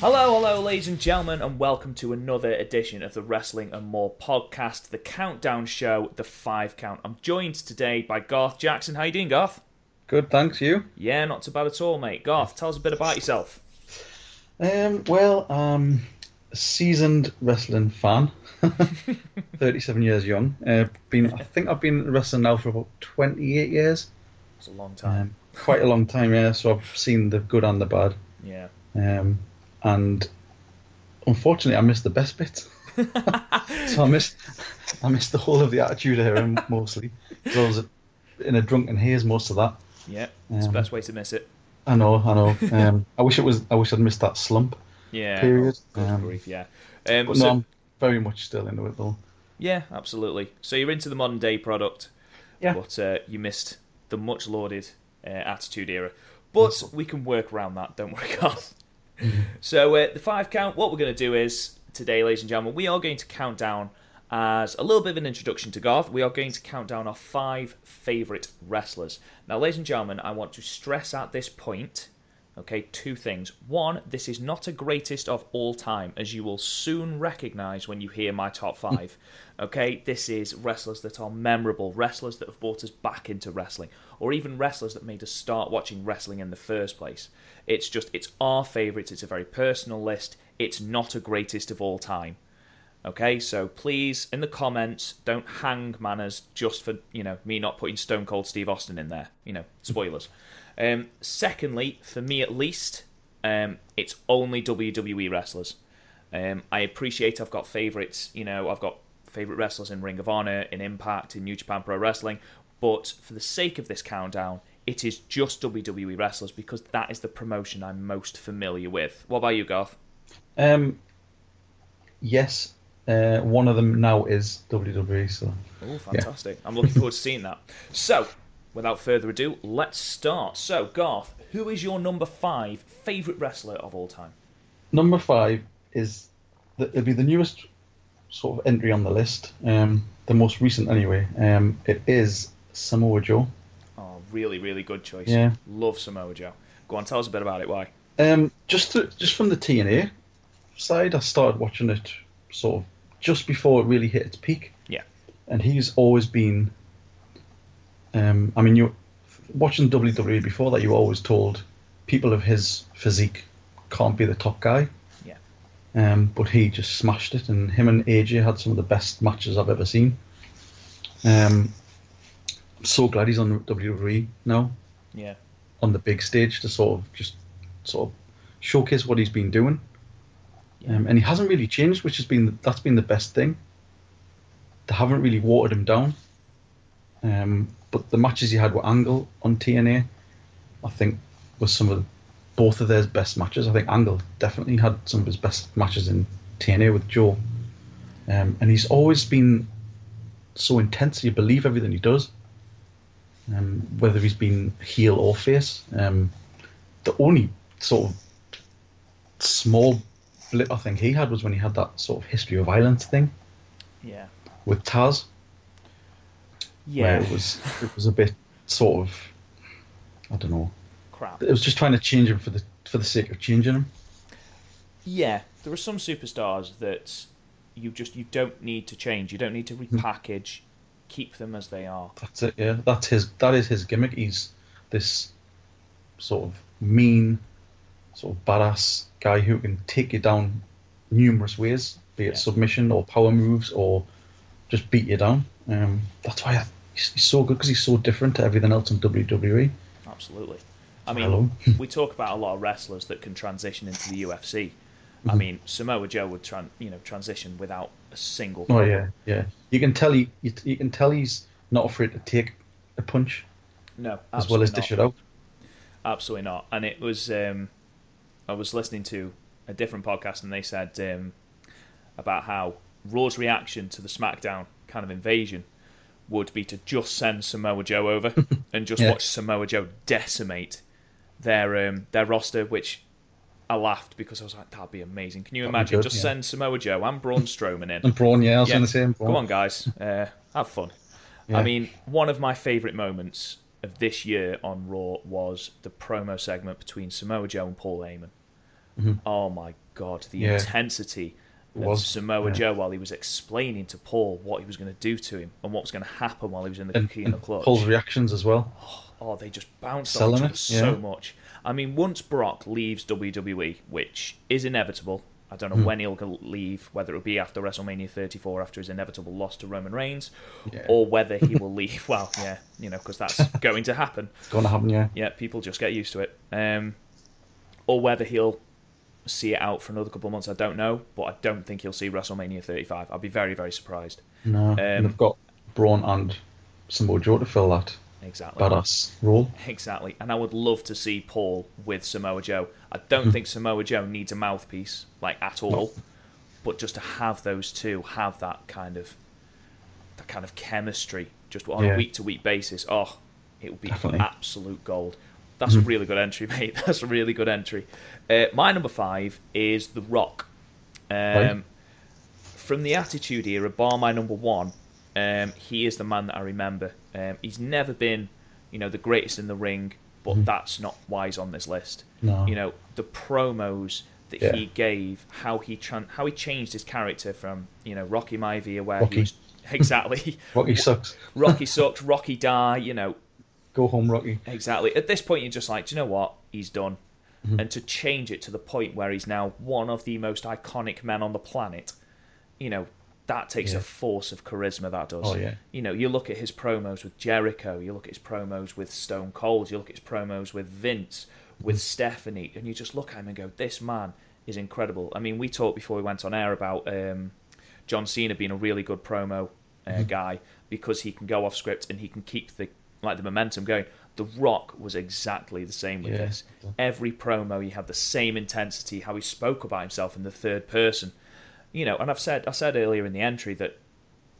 Hello, hello, ladies and gentlemen, and welcome to another edition of the Wrestling and More podcast, the countdown show, the five count. I'm joined today by Garth Jackson. How you doing, Garth? Good, thanks. You? Yeah, not too bad at all, mate. Garth, tell us a bit about yourself. Um, well, um, a seasoned wrestling fan, 37 years young. Uh, been, I think I've been wrestling now for about 28 years. It's a long time. Um, quite a long time, yeah. So I've seen the good and the bad. yeah. Um, and unfortunately, I missed the best bit. so I missed, I missed the whole of the Attitude Era mostly. So I was in a drunken haze most of that. Yeah, it's the Um, best way to miss it. I know, I know. Um, I wish it was. I wish I'd missed that slump. Yeah. period. Oh, good Um, grief, yeah. Um, But so, no, I'm very much still into it though. yeah, absolutely. So you're into the modern day product, Yeah. but uh, you missed the much lauded uh, Attitude Era. But we can work around that, don't worry, Garth. So uh, the five count. What we're going to do is today, ladies and gentlemen, we are going to count down as a little bit of an introduction to Garth. We are going to count down our five favourite wrestlers. Now, ladies and gentlemen, I want to stress at this point. Okay, two things. One, this is not a greatest of all time, as you will soon recognize when you hear my top five. Okay, this is wrestlers that are memorable, wrestlers that have brought us back into wrestling, or even wrestlers that made us start watching wrestling in the first place. It's just, it's our favourites, it's a very personal list, it's not a greatest of all time. Okay, so please, in the comments, don't hang manners just for you know me not putting Stone Cold Steve Austin in there. You know, spoilers. um, secondly, for me at least, um, it's only WWE wrestlers. Um, I appreciate I've got favorites. You know, I've got favorite wrestlers in Ring of Honor, in Impact, in New Japan Pro Wrestling. But for the sake of this countdown, it is just WWE wrestlers because that is the promotion I'm most familiar with. What about you, Garth? Um, yes, uh, one of them now is WWE. So Oh, fantastic. I'm looking forward to seeing that. So, without further ado, let's start. So, Garth, who is your number five favourite wrestler of all time? number five is the, it'll be the newest sort of entry on the list. Um, the most recent anyway. Um, it is Samoa Joe. Oh, really, really good choice. Yeah. Love Samoa Joe. Go on, tell us a bit about it. Why? Um, just to, just from the TNA side, I started watching it sort of just before it really hit its peak. Yeah. and he's always been. Um, I mean, you watching WWE before that, you were always told people of his physique can't be the top guy. Yeah. Um, but he just smashed it, and him and AJ had some of the best matches I've ever seen. Um, I'm so glad he's on WWE now, Yeah. on the big stage to sort of just sort of showcase what he's been doing. Yeah. Um, and he hasn't really changed, which has been that's been the best thing. They haven't really watered him down. Um, but the matches he had with Angle on TNA, I think, was some of the, both of their best matches. I think Angle definitely had some of his best matches in TNA with Joe. Um, and he's always been so intense, you believe everything he does. Um, whether he's been heel or face. Um, the only sort of small blip I think he had was when he had that sort of history of violence thing Yeah. with Taz, Yeah. where it was it was a bit sort of I don't know. Crap. It was just trying to change him for the for the sake of changing him. Yeah. There are some superstars that you just you don't need to change. You don't need to repackage. Keep them as they are. That's it. Yeah, that's his. That is his gimmick. He's this sort of mean, sort of badass guy who can take you down numerous ways, be it Yeah. submission or power moves or just beat you down. Um, that's why I, he's, he's so good because he's so different to everything else in WWE. Absolutely. I mean, we talk about a lot of wrestlers that can transition into the UFC. I Mm-hmm. mean, Samoa Joe would tran- you know transition without a single. Oh yeah, yeah. You can tell he, you, you can tell he's not afraid to take a punch No, as well as dish it out. Absolutely not. And it was um, I was listening to a different podcast, and they said um, about how Raw's reaction to the SmackDown kind of invasion would be to just send Samoa Joe over and just Yeah. watch Samoa Joe decimate their um, their roster, which I laughed because I was like, that'd be amazing. Can you That'd imagine? good, just yeah. send Samoa Joe and Braun Strowman in. And Braun, yeah, I was Yeah. going to say. Braun. Come on, guys, uh, have fun. I mean, one of my favourite moments of this year on Raw was the promo segment between Samoa Joe and Paul Heyman. Mm-hmm. Oh my god, the Yeah. intensity was, Samoa yeah. Joe while he was explaining to Paul what he was going to do to him and what was going to happen while he was in the And, Coquina and clutch. Paul's reactions as well. Oh, they just bounced off Selling each other it, so yeah. much. I mean, once Brock leaves WWE, which is inevitable, I don't know Hmm. when he'll leave, whether it'll be after WrestleMania 34 after his inevitable loss to Roman Reigns, Yeah. or whether he will leave. Well, yeah, you know, because that's going to happen. It's going to happen, yeah. Yeah, people just get used to it. Um, or whether he'll see it out for another couple of months, I don't know. But I don't think he'll see WrestleMania 35. I'd be very, very surprised. No, Um, and they've got Braun and Samoa Joe to fill that Exactly. badass role. Exactly. And I would love to see Paul with Samoa Joe. I don't Hmm. think Samoa Joe needs a mouthpiece, like at all. But just to have those two have that kind of that kind of chemistry just on a week to week basis, oh, it would be Definitely. Absolute gold. That's a really good entry, mate. That's a really good entry. Uh, my number five is The Rock. Um. From the Attitude Era, bar my number one, um, he is the man that I remember. Um, he's never been, you know, the greatest in the ring, but that's not why he's on this list. Mm-hmm. No. You know, the promos that Yeah. he gave, how he tran- how he changed his character from, you know, Rocky Maivia, where Rocky. he was exactly Rocky sucks. Rocky sucks, Rocky die, you know, Go home, Rocky. Exactly. At this point, you're just like, do you know what? He's done. Mm-hmm. And to change it to the point where he's now one of the most iconic men on the planet, you know, that takes Yeah. a force of charisma. That does. Oh, yeah. You know, you look at his promos with Jericho, you look at his promos with Stone Cold, you look at his promos with Vince, with Mm-hmm. Stephanie, and you just look at him and go, this man is incredible. I mean, we talked before we went on air about um, John Cena being a really good promo uh, Mm-hmm. guy because he can go off script and he can keep the like the momentum going. The Rock was exactly the same with Yeah. this. Every promo, he had the same intensity. How he spoke about himself in the third person, you know. And I've said I said earlier in the entry that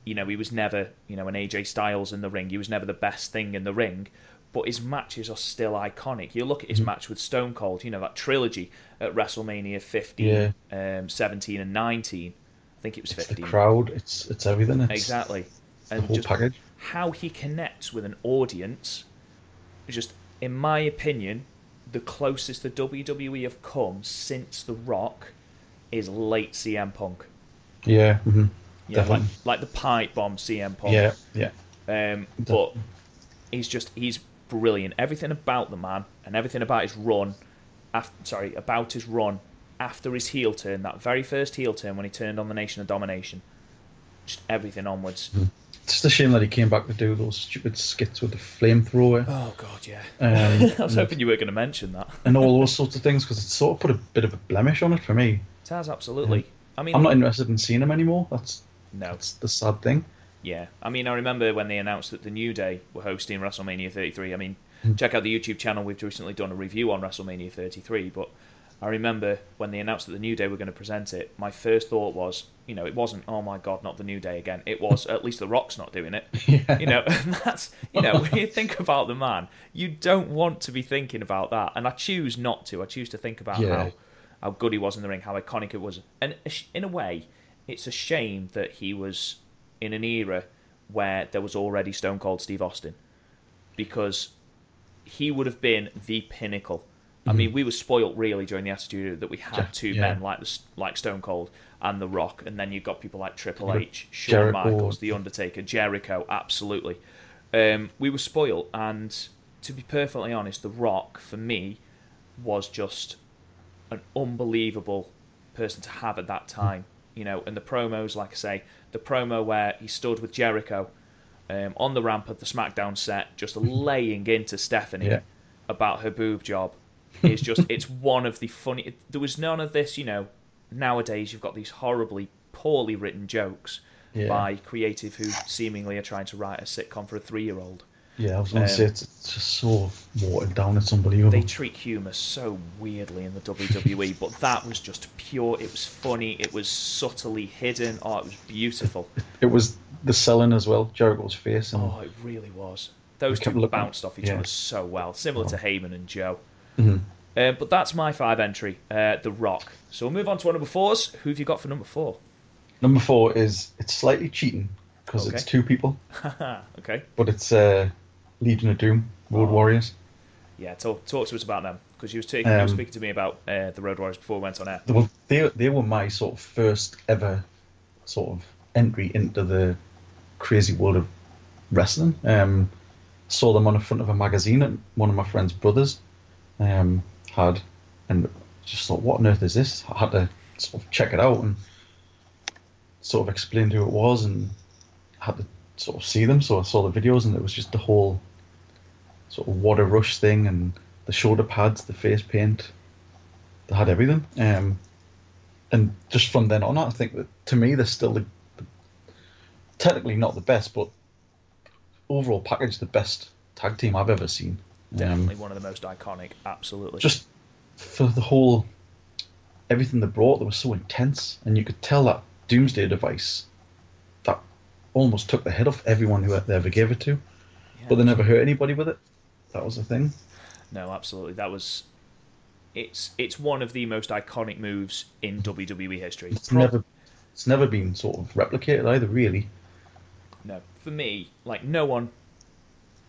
you know he was never you know an AJ Styles in the ring. He was never the best thing in the ring. But his matches are still iconic. You look at Mm-hmm. his match with Stone Cold, you know, that trilogy at WrestleMania 15, um, 17, and 19. I think it was The 15. crowd, it's it's everything. It's Exactly. the And whole just package. How he connects with an audience, just in my opinion, the closest the WWE have come since The Rock is late CM Punk. Yeah, hmm Yeah, like, Definitely. like the pipe bomb CM Punk. yeah, yeah. Um, but he's just he's brilliant. Everything about the man and everything about his run, after, sorry, about his run after his heel turn, that very first heel turn when he turned on the Nation of Domination, just everything onwards. It's just a shame that he came back to do those stupid skits with the flamethrower Oh god, yeah. Um, I was hoping you were going to mention that. and all those sorts of things because it sort of put a bit of a blemish on it for me. It has absolutely. I mean, I'm not interested in seeing him anymore. That's no, that's the sad thing. yeah. I mean, I remember when they announced that the New Day were hosting WrestleMania 33. I mean, check out the YouTube channel. We've recently done a review on WrestleMania 33. But I remember when they announced that the New Day were going to present it. My first thought was, you know, it wasn't, oh my god, not the New Day again. It was, at least the Rock's not doing it. Yeah. You know, and that's you know, when you think about the man, you don't want to be thinking about that. And I choose not to. I choose to think about Yeah. how how good he was in the ring, how iconic it was. And in a way, it's a shame that he was in an era where there was already Stone Cold Steve Austin, because he would have been the pinnacle. I mean, we were spoilt really during the Attitude Era that we had Mm-hmm. Yeah, two yeah. men like the, like Stone Cold and The Rock, and then you've got people like Triple H, Shawn Jericho. Michaels, The Undertaker, Jericho. Absolutely, um, we were spoilt, and to be perfectly honest, The Rock for me was just an unbelievable person to have at that time. You know, and the promos, like I say, the promo where he stood with Jericho um, on the ramp of the SmackDown set, just laying into Stephanie Yeah. about her boob job, is just it's one of the funny. There was none of this, you know. Nowadays, you've got these horribly poorly written jokes Yeah. by creative who seemingly are trying to write a sitcom for a three-year-old. Yeah, I was going to Um, say it's, it's just so watered down. It's unbelievable. They treat humour so weirdly in the WWE, but that was just pure. It was funny. It was subtly hidden. Oh, it was beautiful. It was the selling as well. Jericho's face and Oh, it really was. Those two looking- bounced off each yeah. other so well, similar to Heyman and Joe. Mhm. Uh, but that's my five entry, uh, The Rock. So we'll move on to our number fours. Who have you got for number four? number four is it's slightly cheating because it's two people, okay. but it's uh, Legion of Doom, Road Oh. Warriors. Yeah, talk, talk to us about them. Because you was taking, you were Um, speaking to me about uh, the Road Warriors before we went on air. Well, they they were my sort of first ever sort of entry into the crazy world of wrestling. Um, saw them on the front of a magazine at one of my friend's brothers um, had, and just thought, what on earth is this? I had to sort of check it out and sort of explain who it was, and had to sort of see them. So I saw the videos, and it was just the whole sort of water rush thing, and the shoulder pads, the face paint. They had everything. Um, and just from then on, I think that to me they're still the, the technically not the best, but overall package the best tag team I've ever seen. Definitely Um, one of the most iconic. Absolutely. just for the whole everything they brought, they was so intense, and you could tell that Doomsday device that almost took the head off everyone who they ever gave it to, Yeah. but they never hurt anybody with it. That was the thing. No, absolutely. That was. It's it's one of the most iconic moves in WWE history. It's Pro- never, it's never been sort of replicated either, really. No, for me, like no one,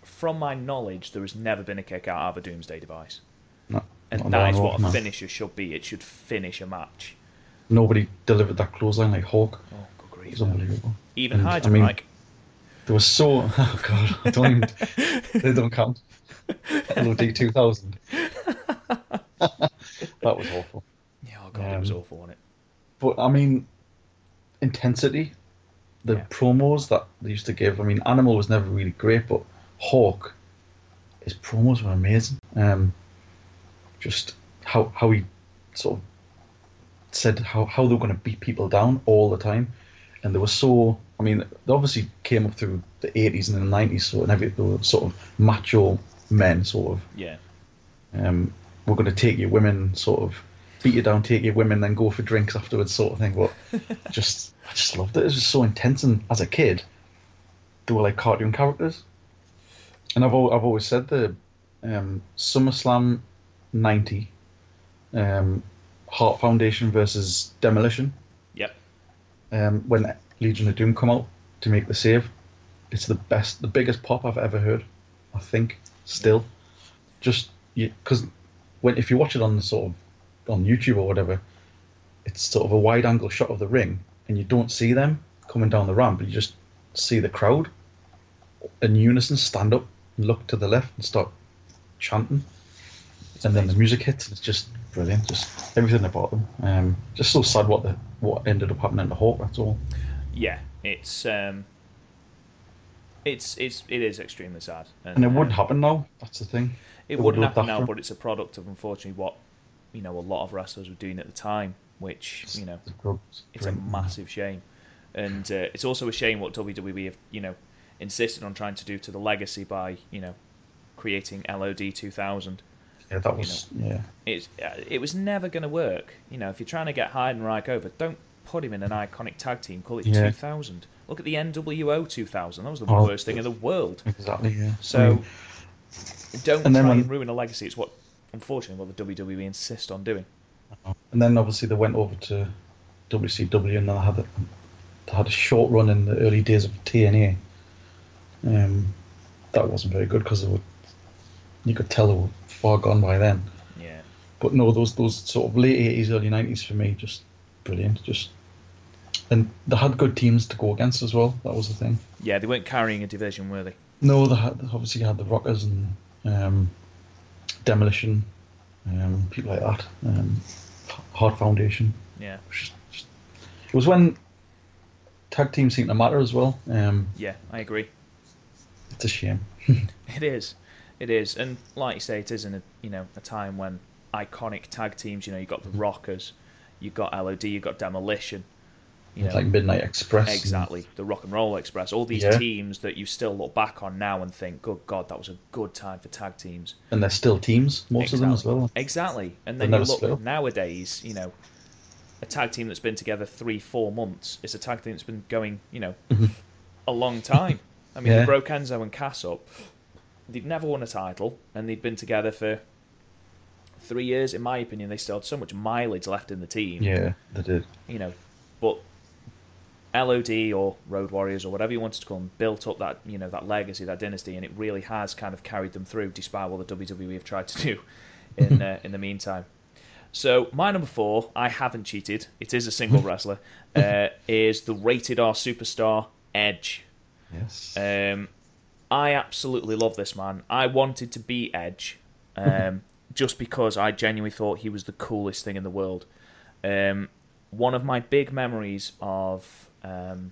from my knowledge, there has never been a kick out of a Doomsday device, No, and that at is what a finisher should be. It should finish a match. Nobody delivered that clothesline like Hawk. Oh, good It was unbelievable. Even And, I mean- Mike. There was so oh god, I don't even they don't count. LOD two thousand. that was awful. Yeah, oh god, it was um, awful, wasn't it? But I mean, intensity, the Yeah. promos that they used to give. I mean, Animal was never really great, but Hawk, his promos were amazing. Um, just how how he sort of said how how they were going to beat people down all the time, and they were so. I mean, they obviously came up through the eighties and the nineties, so and every they were sort of macho men, sort of Yeah, um, we're going to take your women, sort of beat you down, take your women, then go for drinks afterwards, sort of thing. But just, I just loved it. It was just so intense. And as a kid, they were like cartoon characters. And I've I've always said the um, SummerSlam '90, um, Heart Foundation versus Demolition. yep. Um, when Legion of Doom come out to make the save, it's the best, the biggest pop I've ever heard. I think still, just because when if you watch it on the sort of on YouTube or whatever, it's sort of a wide angle shot of the ring, and you don't see them coming down the ramp. but You just see the crowd in unison stand up and look to the left and start chanting, and then the music hits. And it's just brilliant. Just everything about them. Um, just so sad what the what ended up happening to Hawk. That's all. Yeah, it's um, it's it's it is extremely sad, And it uh, wouldn't happen now. That's the thing. It It would wouldn't happen now, but it's a product of unfortunately what you know a lot of wrestlers were doing at the time, which you know The it's a massive shame, and uh, it's also a shame what WWE have you know insisted on trying to do to the legacy by you know creating LOD 2000. Yeah, that was yeah. It's uh, it was never going to work. You know, if you're trying to get Heidenreich over, don't put him in an iconic tag team. Call it Yeah. 2000. Look at the NWO 2000. That was the Oh. worst thing in the world. Exactly. Yeah. So I mean, don't And try when- and ruin a legacy. It's what, unfortunately, what the WWE insist on doing. and then obviously they went over to WCW and they had a, they had a short run in the early days of TNA. Um, that wasn't very good because you could tell they were far gone by then. Yeah, But no, those those sort of late eighties, early nineties for me, just brilliant. Just and they had good teams to go against as well. That was the thing. yeah. They weren't carrying a division, were they? No, they had obviously had the Rockers and um, Demolition, um, people like that. Um, Hart Foundation. Yeah, It was, just, just- it was when tag teams seemed to matter as well. Um, yeah. I agree. It's a shame. It is, it is, and like you say, it is in a you know a time when iconic tag teams. You know, you got the mm-hmm. Rockers, you got LOD, you got Demolition. You know, like Midnight Express. Exactly, the Rock and Roll Express. All these Yeah. teams that you still look back on now and think, "Good God, that was a good time for tag teams." And they're still teams, most of them as well. Exactly, and then you split look nowadays. You know, a tag team that's been together three, four months is a tag team that's been going, you know, mm-hmm. a long time. I mean, Yeah. they broke Enzo and Cass up. They'd never won a title, and they'd been together for three years. In my opinion, they still had so much mileage left in the team Yeah, they did. you know, but LOD or Road Warriors or whatever you wanted to call them built up that you know that legacy, that dynasty, and it really has kind of carried them through, despite what the WWE have tried to do in uh, in the meantime. So my number four, I haven't cheated. It is a single wrestler. Uh, is the rated R superstar Edge. Yes. Um, I absolutely love this man. I wanted to be Edge, um, just because I genuinely thought he was the coolest thing in the world. Um, one of my big memories of um,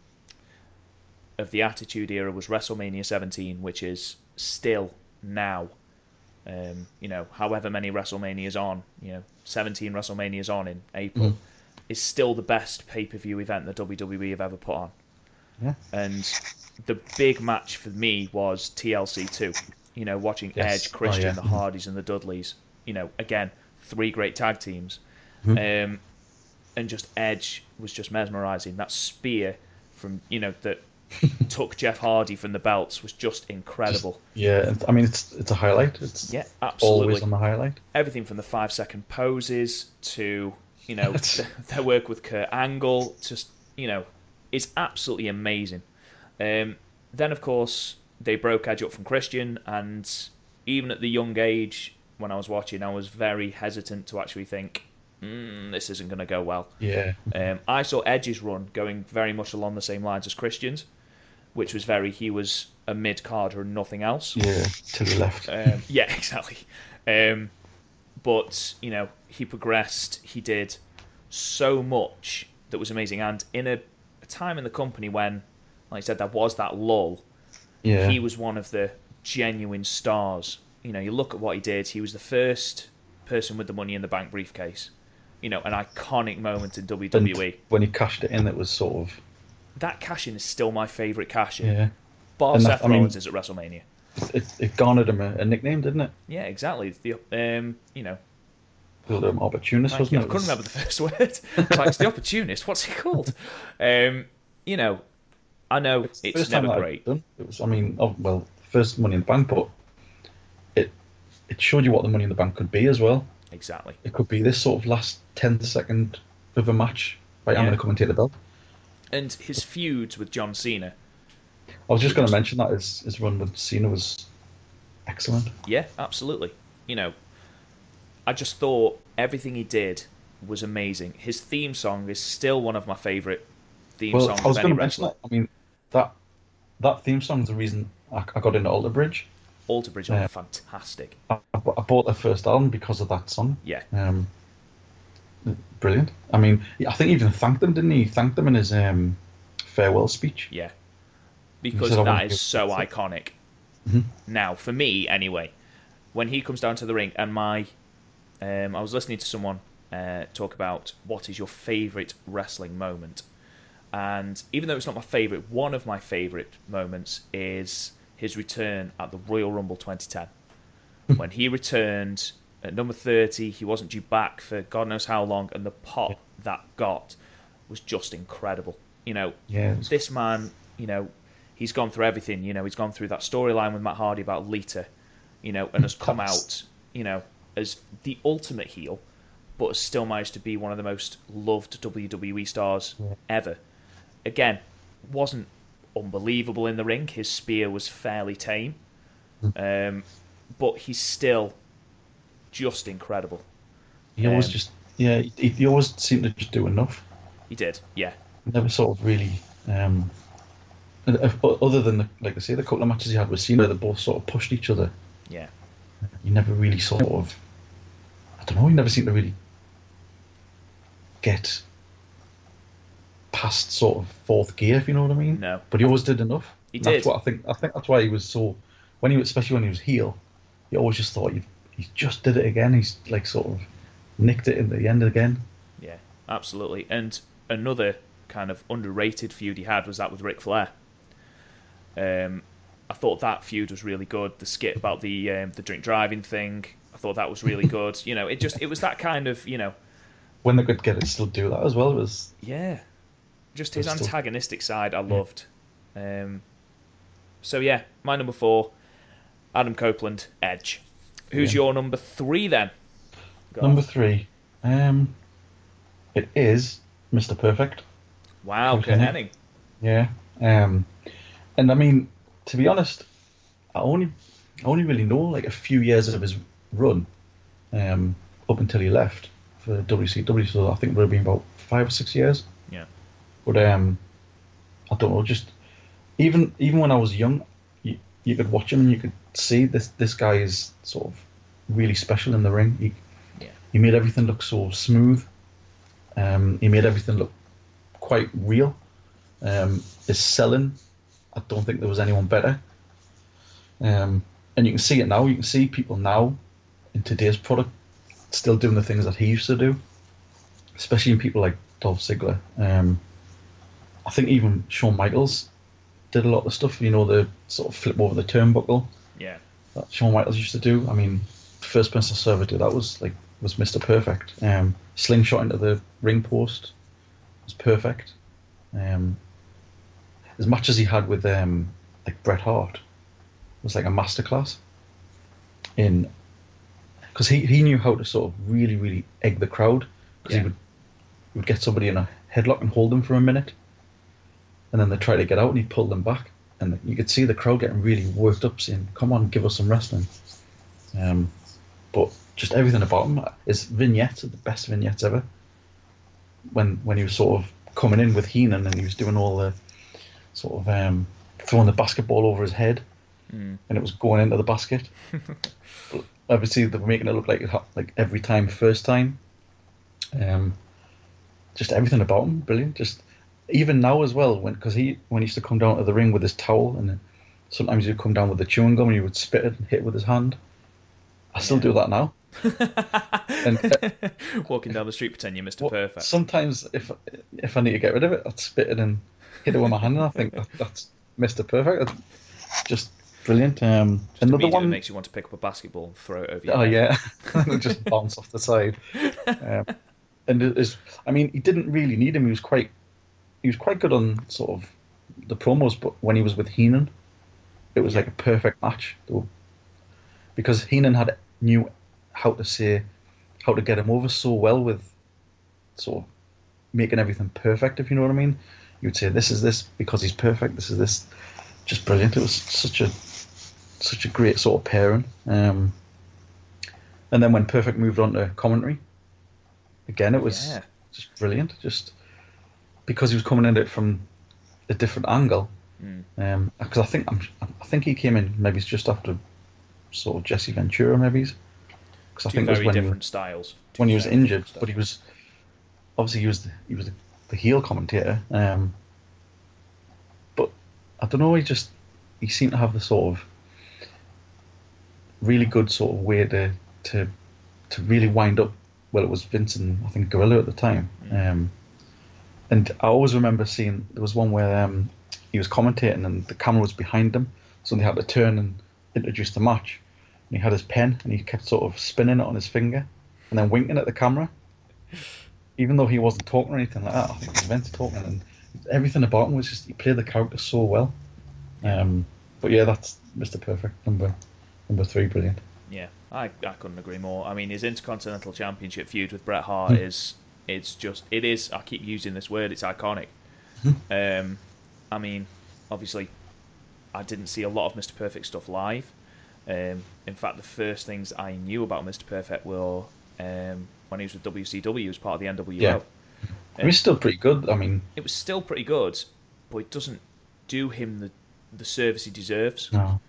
of the Attitude Era was WrestleMania 17, which is still now, um, you know, however many WrestleManias on, you know, 17 WrestleManias on in April, is still the best pay per view event that WWE have ever put on. Yeah. And the big match for me was TLC 2. You know, watching Yes. Edge, Christian, Oh, yeah. the Hardys, and the Dudleys. You know, again, three great tag teams. Mm-hmm. Um, and just Edge was just mesmerizing. That spear from, you know, that took Jeff Hardy from the belts was just incredible. Yeah, I mean it's it's a highlight. It's yeah, absolutely. always on the highlight. Everything from the five second poses to, you know, th- their work with Kurt Angle, just, you know, it's absolutely amazing. Um, then, of course, they broke Edge up from Christian, and even at the young age when I was watching, I was very hesitant to actually think, mm, this isn't going to go well. Yeah. Um, I saw Edge's run going very much along the same lines as Christian's, which was very he was a mid carder and nothing else. Yeah. Till he left. Um, yeah, exactly. Um, but you know, he progressed. He did so much that was amazing, and in a, a time in the company when, like I said, there was that lull. Yeah. He was one of the genuine stars. You know, you look at what he did. He was the first person with the Money in the Bank briefcase. You know, an iconic moment in And WWE. when he cashed it in, it was sort of That cash in is still my favourite cash in. yeah. Bar And Seth that- I mean- Rollins is at WrestleMania. It, it garnered him a, a nickname, didn't it? Yeah, exactly. The um, you know, The um, opportunist, wasn't you. it? I couldn't remember the first word. It's like it's the opportunist. What's he called? Um, you know, I know it's, time never great. It was, I mean, oh, well, first Money in the Bank, but it it showed you what the Money in the Bank could be as well. Exactly. It could be this sort of last 10 second of a match. Right, I'm going to come and take the belt. And his feuds with John Cena. I was just going to mention that his, his run with Cena was excellent. Yeah, absolutely. You know, I just thought everything he did was amazing. His theme song is still one of my favourite theme Well, songs I was of going any to mention wrestler. that. I mean, that that theme song is the reason I, I got into Alter Bridge. Alter Bridge are Yeah. fantastic. I, I bought- their first album because of that song. Yeah, Um, brilliant. I mean, I think he even thanked them, didn't he? He thanked them in his um, farewell speech. yeah. Because said, "I that is so iconic. Mhm. Now, for me, anyway, when he comes down to the ring, and my, um, I was listening to someone uh, talk about what is your favorite wrestling moment, and even though it's not my favorite, one of my favorite moments is his return at the Royal Rumble 2010. when he returned at number 30, he wasn't due back for God knows how long, and the pop that got was just incredible. You know, Yeah, this man, you know, he's gone through everything. You know, he's gone through that storyline with Matt Hardy about Lita, you know, and has come out, you know, as the ultimate heel, but has still managed to be one of the most loved WWE stars Yeah. ever. Again, wasn't unbelievable in the ring. His spear was fairly tame, um, but he's still just incredible. he always um, just yeah, he, he always seemed to just do enough. He did, yeah, Never sort of really. Um, other than the, like I say, the couple of matches he had with Cena, they both sort of pushed each other. yeah, He never really sort of. I don't know. You never seemed to really get past sort of fourth gear, if you know what I mean. no, But he always did enough. He And That's what I think. I think that's why he was so. When he, especially when he was heel, you always just thought he he just did it again. He's like sort of nicked it in the end again. Yeah, absolutely. And another kind of underrated feud he had was that with Ric Flair. Um, I thought that feud was really good. The skit about the um, the drink driving thing, I thought that was really good. You know, it just it was that kind of you know, When they could get it, still do that as well. It was yeah, just his That's antagonistic side I loved. Um, so yeah, my number four, Adam Copeland, Edge. Who's Yeah. your number three then? Go number on. three. Um, it is Mr. Perfect. Wow. Curt Hennig. Yeah. Um, and I mean, to be honest, I only I only really know like a few years of his run, um, up until he left for WCW. So I think it would have been about five or six years. But um, I don't know. Just even even when I was young, you, you could watch him and you could see this this guy is sort of really special in the ring. He Yeah. he made everything look so smooth. Um, he made everything look quite real. Um, his selling, I don't think there was anyone better. Um, and you can see it now. You can see people now in today's product still doing the things that he used to do, especially in people like Dolph Ziggler. Um, I think even Shawn Michaels did a lot of stuff. You know, the sort of flip over the turnbuckle Yeah. that Shawn Michaels used to do. I mean, the first person I saw ever do that was like was Mr. Perfect. Um, slingshot into the ring post was perfect. Um, as much as he had with um, like Bret Hart was like a masterclass in because he, he knew how to sort of really really egg the crowd because Yeah. he would he would get somebody in a headlock and hold them for a minute and then they try to get out and he pulled them back and you could see the crowd getting really worked up saying come on give us some wrestling um, but just everything about him his vignettes are the best vignettes ever when when he was sort of coming in with Heenan and he was doing all the sort of um, throwing the basketball over his head Mm. and it was going into the basket. obviously, they were making it look like like every time, first time. Um, just everything about him, brilliant. Just even now as well, when because he when he used to come down to the ring with his towel, and then sometimes he'd come down with the chewing gum and he would spit it and hit it with his hand. I still Yeah. do that now. And, uh, Walking down the street, pretend you're Mr. Well, Perfect. Sometimes if if I need to get rid of it, I'd spit it and hit it with my hand, and I think that, that's Mister Perfect. It's just brilliant. Um, another Immediately one. makes you want to pick up a basketball and throw it over your Oh head. yeah, and just bounce off the side. Um, and it is, I mean, he didn't really need him. He was quite, he was quite good on sort of the promos, but when he was with Heenan, it was like a perfect match. Were- Because Heenan had knew how to say, how to get him over so well with, sort of making everything perfect. If you know what I mean, you'd say this is this because he's perfect. This is this, just brilliant. It was such a such a great sort of pairing. Um, and then when Perfect moved on to commentary, again it was Yeah. just brilliant. Just because he was coming at it from a different angle. Mm. Because I think I'm, I think he came in maybe just after sort of Jesse Ventura, maybe. Because I Two think it was very when he, different styles. Two when he was injured, different but he was obviously he was the, he was the, the heel commentator. Um, but I don't know. He just he seemed to have the sort of really good sort of way to to to really wind up. Well, it was Vince and I think Gorilla at the time. Um, and I always remember seeing there was one where um, he was commentating and the camera was behind him, so they had to turn and introduce the match. And he had his pen and he kept sort of spinning it on his finger and then winking at the camera. Even though he wasn't talking or anything like that, I think it was Vince talking and everything about him was just he played the character so well. Um, but yeah, that's Mr. Perfect number number three, brilliant. Yeah, I, I couldn't agree more. I mean, his Intercontinental Championship feud with Bret Hart Hmm. is it's just it is. I keep using this word. It's iconic. Um, I mean, obviously, I didn't see a lot of Mr. Perfect stuff live. Um, in fact, the first things I knew about Mr. Perfect were um, when he was with WCW as part of the NWO. Yeah. I mean, it's still pretty good. I mean, It was still pretty good, but it doesn't do him the the service he deserves. no,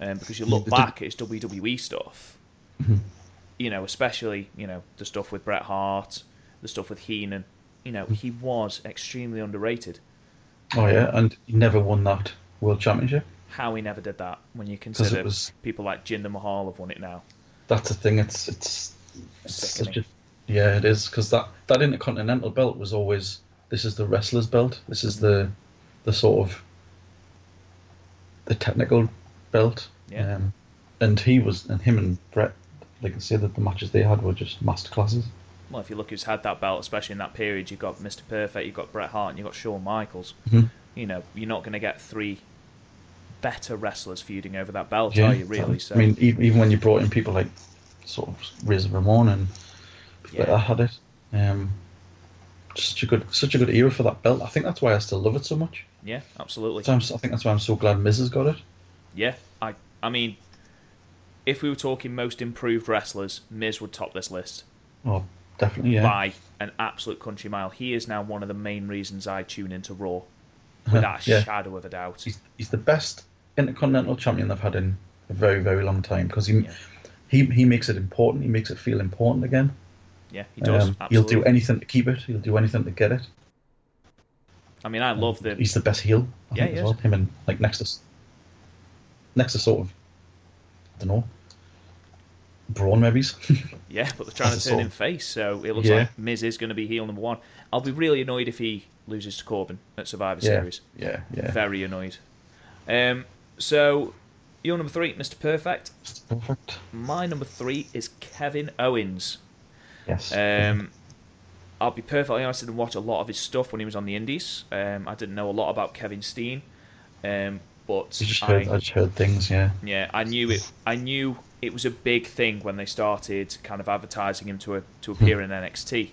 Um, because you look back at his WWE stuff, Mhm. you know, especially you know the stuff with Bret Hart, the stuff with Heenan. You know, he was extremely underrated. oh yeah, and he never won that world championship. How he never did that when you it consider was- people like Jinder Mahal have won it now. That's the thing. It's it's, it's such a yeah, it is because that that intercontinental belt was always this is the wrestler's belt. This is the the sort of the technical belt. Yeah. Um, and he was and him and Bret, like I say, that the matches they had were just masterclasses. Well, if you look who's had that belt, especially in that period, you've got Mr. Perfect, you've got Bret Hart, and you've got Shawn Michaels. Mhm. You know, you're not going to get three better wrestlers feuding over that belt, are you? Really? So I mean, even, when you brought in people like sort of Razor Ramon and people like Yeah. that had it. Um, such a good, such a good era for that belt. I think that's why I still love it so much. yeah, absolutely. So I'm, I think that's why I'm so glad Miz has got it. Yeah, I I mean, if we were talking most improved wrestlers, Miz would top this list Oh, definitely, yeah. by an absolute country mile. He is now one of the main reasons I tune into Raw, without a Yeah. shadow of a doubt. He's, he's the best intercontinental champion they've had in a very, very long time because he, Yeah. he he makes it important. He makes it feel important again. Yeah, he does. Um, he'll do anything to keep it. He'll do anything to get it. I mean, I love the He's the best heel. I Yeah, think, he as is. well. Him and like Nexus. Nexus sort of. I don't know. Braun maybe. Yeah, but they're trying to That's turn him face, so it looks Yeah. like Miz is going to be heel number one. I'll be really annoyed if he loses to Corbin at Survivor yeah, Series. yeah, yeah. Very annoyed. Um, so, your number three, Mr. Perfect. It's perfect. My number three is Kevin Owens. Yes. Um, I'll be perfectly honest, I didn't watch a lot of his stuff when he was on the Indies. Um, I didn't know a lot about Kevin Steen, um, but I just heard. I just heard things. Yeah. yeah, I knew it. I knew it was a big thing when they started kind of advertising him to a, to appear in NXT,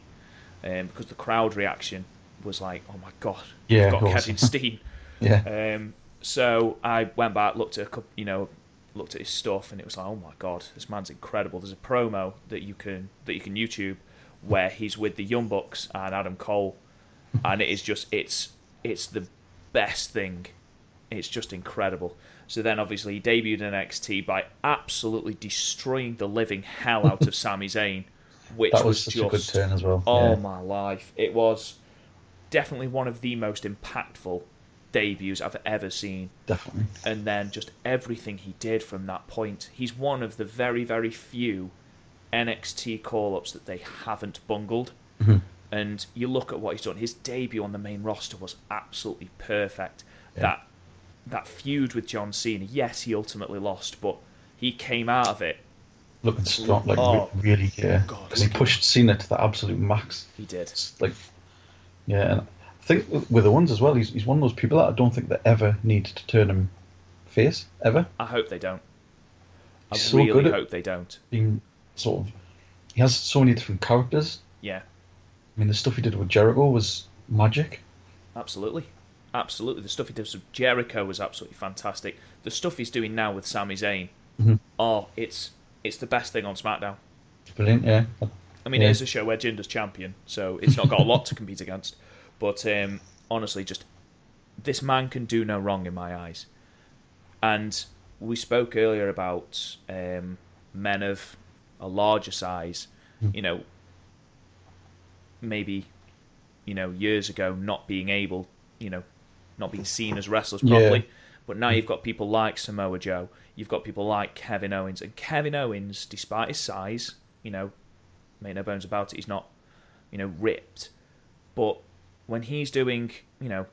um, because the crowd reaction was like, "Oh my god, Yeah, we've got. Kevin Steen." Yeah. Um, so I went back, looked at a couple, you know, looked at his stuff, and it was like, oh my god, this man's incredible. There's a promo that you can that you can YouTube where he's with the Young Bucks and Adam Cole, and it is just it's it's the best thing. It's just incredible. So then, obviously, he debuted in NXT by absolutely destroying the living hell out of Sami Zayn, which that was was just a good turn as well. Oh yeah. my life! It was definitely one of the most impactful debuts I've ever seen. Definitely. And then just everything he did from that point. He's one of the very, very few NXT call ups that they haven't bungled. Mhm. And you look at what he's done. His debut on the main roster was absolutely perfect. Yeah. That that feud with John Cena, yes, he ultimately lost, but he came out of it. Looking strong, like Oh, really, yeah. Because he pushed Cena to the absolute max. He did. Like, yeah, and I think with the ones as well, he's, he's one of those people that I don't think they ever need to turn him face ever. I hope they don't. I He's so really good hope they don't. Being sort of, he has so many different characters. Yeah. I mean, the stuff he did with Jericho was magic. Absolutely. Absolutely. The stuff he does with Jericho was absolutely fantastic. The stuff he's doing now with Sami Zayn, Mhm. oh, it's it's the best thing on SmackDown. Brilliant, yeah. I mean, Yeah. it is a show where Jinder's champion, so it's not got a lot to compete against. But um, honestly, just this man can do no wrong in my eyes. And we spoke earlier about um, men of a larger size, you know, maybe, you know, years ago not being able, you know, not being seen as wrestlers Yeah. But now you've got people like Samoa Joe, you've got people like Kevin Owens, and Kevin Owens, despite his size, you know, make no bones about it, he's not, you know, ripped. But when he's doing, you know,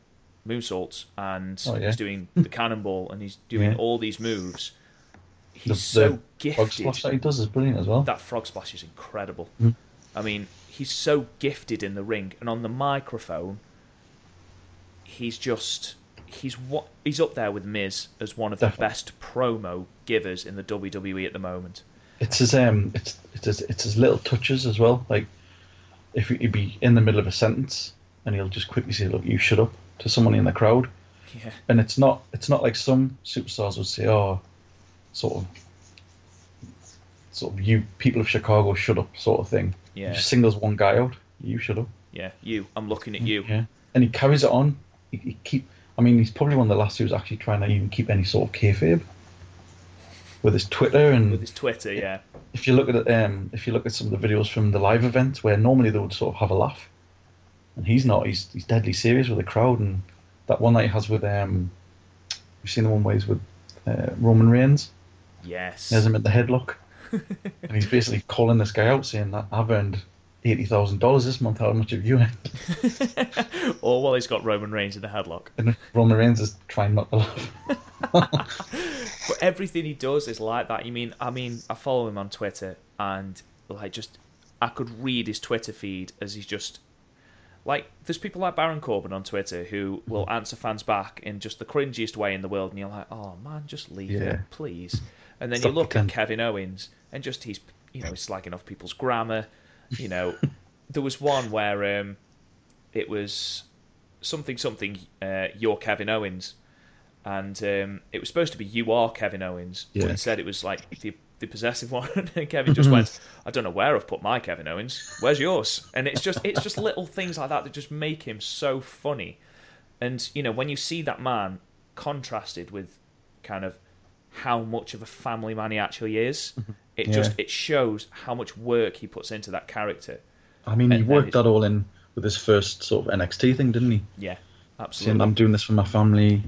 moonsaults and Oh, yeah. he's doing the cannonball and he's doing Yeah. all these moves, The, he's so the gifted. frog splash that he does is brilliant as well. That frog splash is incredible. Mm. I mean, he's so gifted in the ring and on the microphone. He's just he's what he's up there with Miz as one of the best promo givers in the WWE at the moment. It's his um, it's it's his, it's his little touches as well. Like if he'd be in the middle of a sentence and he'll just quickly say, "Look, you shut up" to someone in the crowd, Yeah, and it's not it's not like some superstars would say, "Oh, sort of." Sort of you people of Chicago shut up sort of thing. He yeah, just singles one guy out. You shut up. yeah. You, I'm looking at you. Yeah. And he carries it on. He, he keep. I mean, he's probably one of the last who's actually trying to even keep any sort of kayfabe with his Twitter and With his Twitter, yeah, if you look at um, if you look at some of the videos from the live event where normally they would sort of have a laugh, and he's not. He's he's deadly serious with the crowd, and that one that he has with um, you've seen the one where he's with uh, Roman Reigns. yes. He has him at the headlock, and he's basically calling this guy out, saying that I've earned eighty thousand dollars this month. How much have you earned? or while he's got Roman Reigns in the headlock. And Roman Reigns is trying not to laugh. But everything he does is like that. You mean? I mean, I follow him on Twitter, and like, just I could read his Twitter feed as he's just like. There's people like Baron Corbin on Twitter who will mm. answer fans back in just the cringiest way in the world, and you're like, oh man, just leave Yeah. it, please. And then Stop you look at Kevin Owens, and just he's you know he's slagging off people's grammar. You know, there was one where um, it was something something. Uh, you're Kevin Owens and um, it was supposed to be you are Kevin Owens, but Yeah. instead it was like the the possessive one. and Kevin just went, "I don't know where I've put my Kevin Owens. Where's yours?" And it's just it's just little things like that that just make him so funny. And you know when you see that man contrasted with kind of how much of a family man he actually is, it just it shows how much work he puts into that character. I mean, he And- and worked that all in with his first sort of NXT thing, didn't he? Yeah, Saying, absolutely. I'm doing this for my family.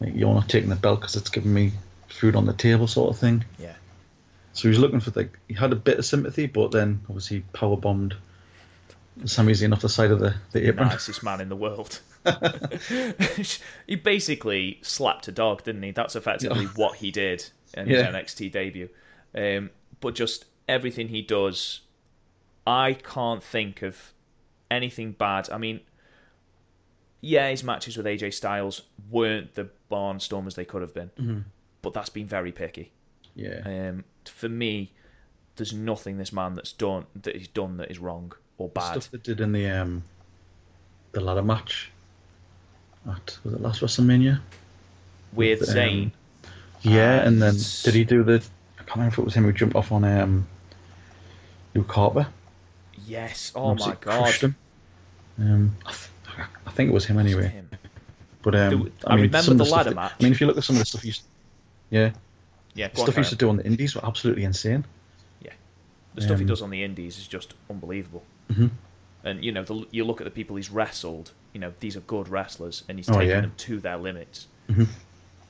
You're not taking the belt because it's giving me food on the table, sort of thing. Yeah. So he was looking for like he had a bit of sympathy, but then obviously power bombed Sami Zayn off the side of the, the apron. nicest man in the world. he basically slapped a dog, didn't he? That's effectively what he did in his NXT debut. Um, but just everything he does, I can't think of anything bad. I mean, yeah, his matches with AJ Styles weren't the barnstormers they could have been, Mm-hmm. but that's been very picky. Yeah. Um, for me, there's nothing this man that's done that he's done that is wrong or The bad. Stuff they did in the um the ladder match at was it last WrestleMania? with um, Zayn. Yeah, and then did he do the? I can't remember if it was him who jumped off on um Luke Harper. Yes. Oh my god. Um, I, th- I think it was him anyway. Him. But um, Do- I I, mean, remember the ladder that- match. I mean, if you look at some of the stuff he used, yeah, Yeah. on, stuff he used to do on the Indies were absolutely insane. Yeah, The stuff he um, does on the Indies is just unbelievable. Mhm. And you know, the, you look at the people he's wrestled. You know, these are good wrestlers, and he's Oh, taken yeah. them to their limits. Mhm.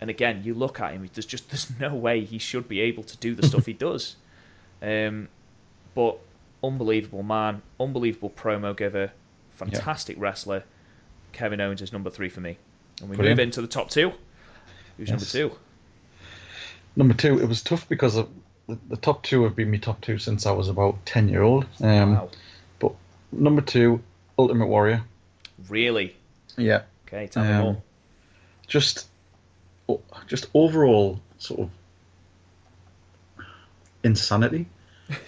And again, you look at him. There's just there's no way he should be able to do the stuff he does. Um, but unbelievable man, unbelievable promo giver, fantastic wrestler. Kevin Owens is number three for me. And we Brilliant. move into the top two. Who's number two? Number two, it was tough because of the, the top two have been my top two since I was about ten year old. Um, wow. But number two, Ultimate Warrior. Really? Yeah, Okay, tell me Um, more. just just overall sort of insanity.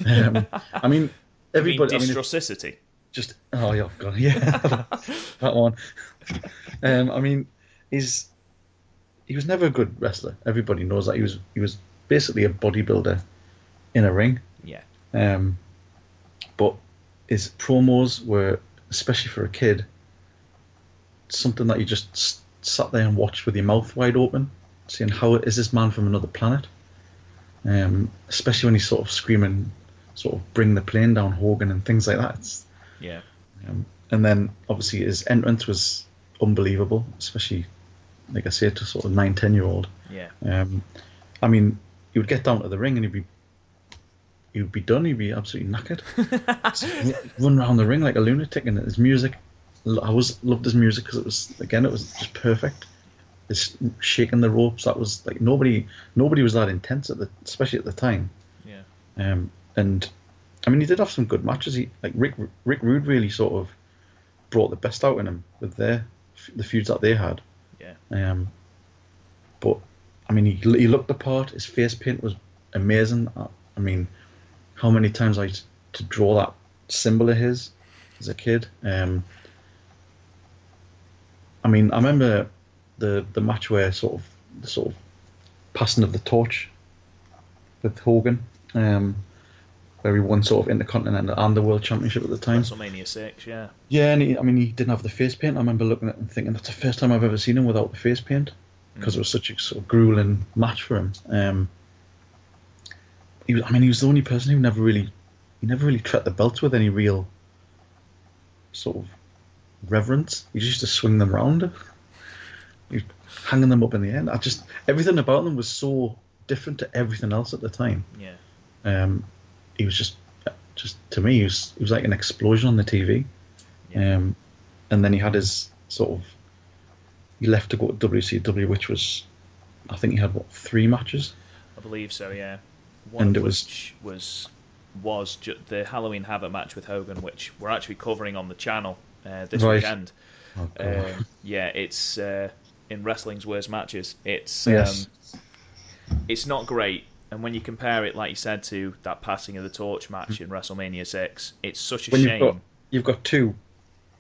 Um, I mean, everybody. you I mean mean, just oh yeah, God, yeah, that one. Um, I mean, he's he was never a good wrestler. Everybody knows that he was he was basically a bodybuilder in a ring. Yeah. Um, but his promos were, especially for a kid, something that you just sat there and watched with your mouth wide open, seeing how is this man from another planet. Um, especially when he's sort of screaming, sort of bring the plane down, Hogan, and things like that. It's, Yeah. um, and then obviously his entrance was unbelievable, especially like I say to sort of nine, ten year old. Yeah. Um, I mean, he would get down to the ring and he'd be he would be done. He'd be absolutely knackered. Run around the ring like a lunatic, and his music. I was loved his music because it was again it was just perfect. His shaking the ropes that was like nobody nobody was that intense at the especially at the time. Yeah. Um, and I mean, he did have some good matches. He like Rick Rick Rude really sort of brought the best out in him with their the feuds that they had. Yeah. Um, but I mean, he he looked the part. His face paint was amazing. I, I mean, how many times I used to draw that symbol of his as a kid. Um, I mean, I remember the the match where sort of the sort of passing of the torch with Hogan, um, where he won sort of Intercontinental and the World Championship at the time. WrestleMania six. Yeah. Yeah, and he, I mean, he didn't have the face paint. I remember looking at it and thinking that's the first time I've ever seen him without the face paint because it was such a sort of grueling match for him. Um, he was, I mean, he was the only person who never really, he never really tread the belts with any real sort of reverence. He used to swing them round, he hanging them up in the end. I just everything about them was so different to everything else at the time. Yeah. Um, he was just, just to me, he was, he was like an explosion on the TV. Yeah. Um, and then he had his sort of, he left to go to WCW, which was, I think he had what three matches. I believe so. Yeah. One And it was- which was was the Halloween Havoc match with Hogan, which we're actually covering on the channel uh, this Right. weekend. Oh. Um, yeah, it's uh, in wrestling's worst matches. It's Yes. um, it's not great, and when you compare it, like you said, to that passing of the torch match in WrestleMania six, it's such a when shame. you've got you've got two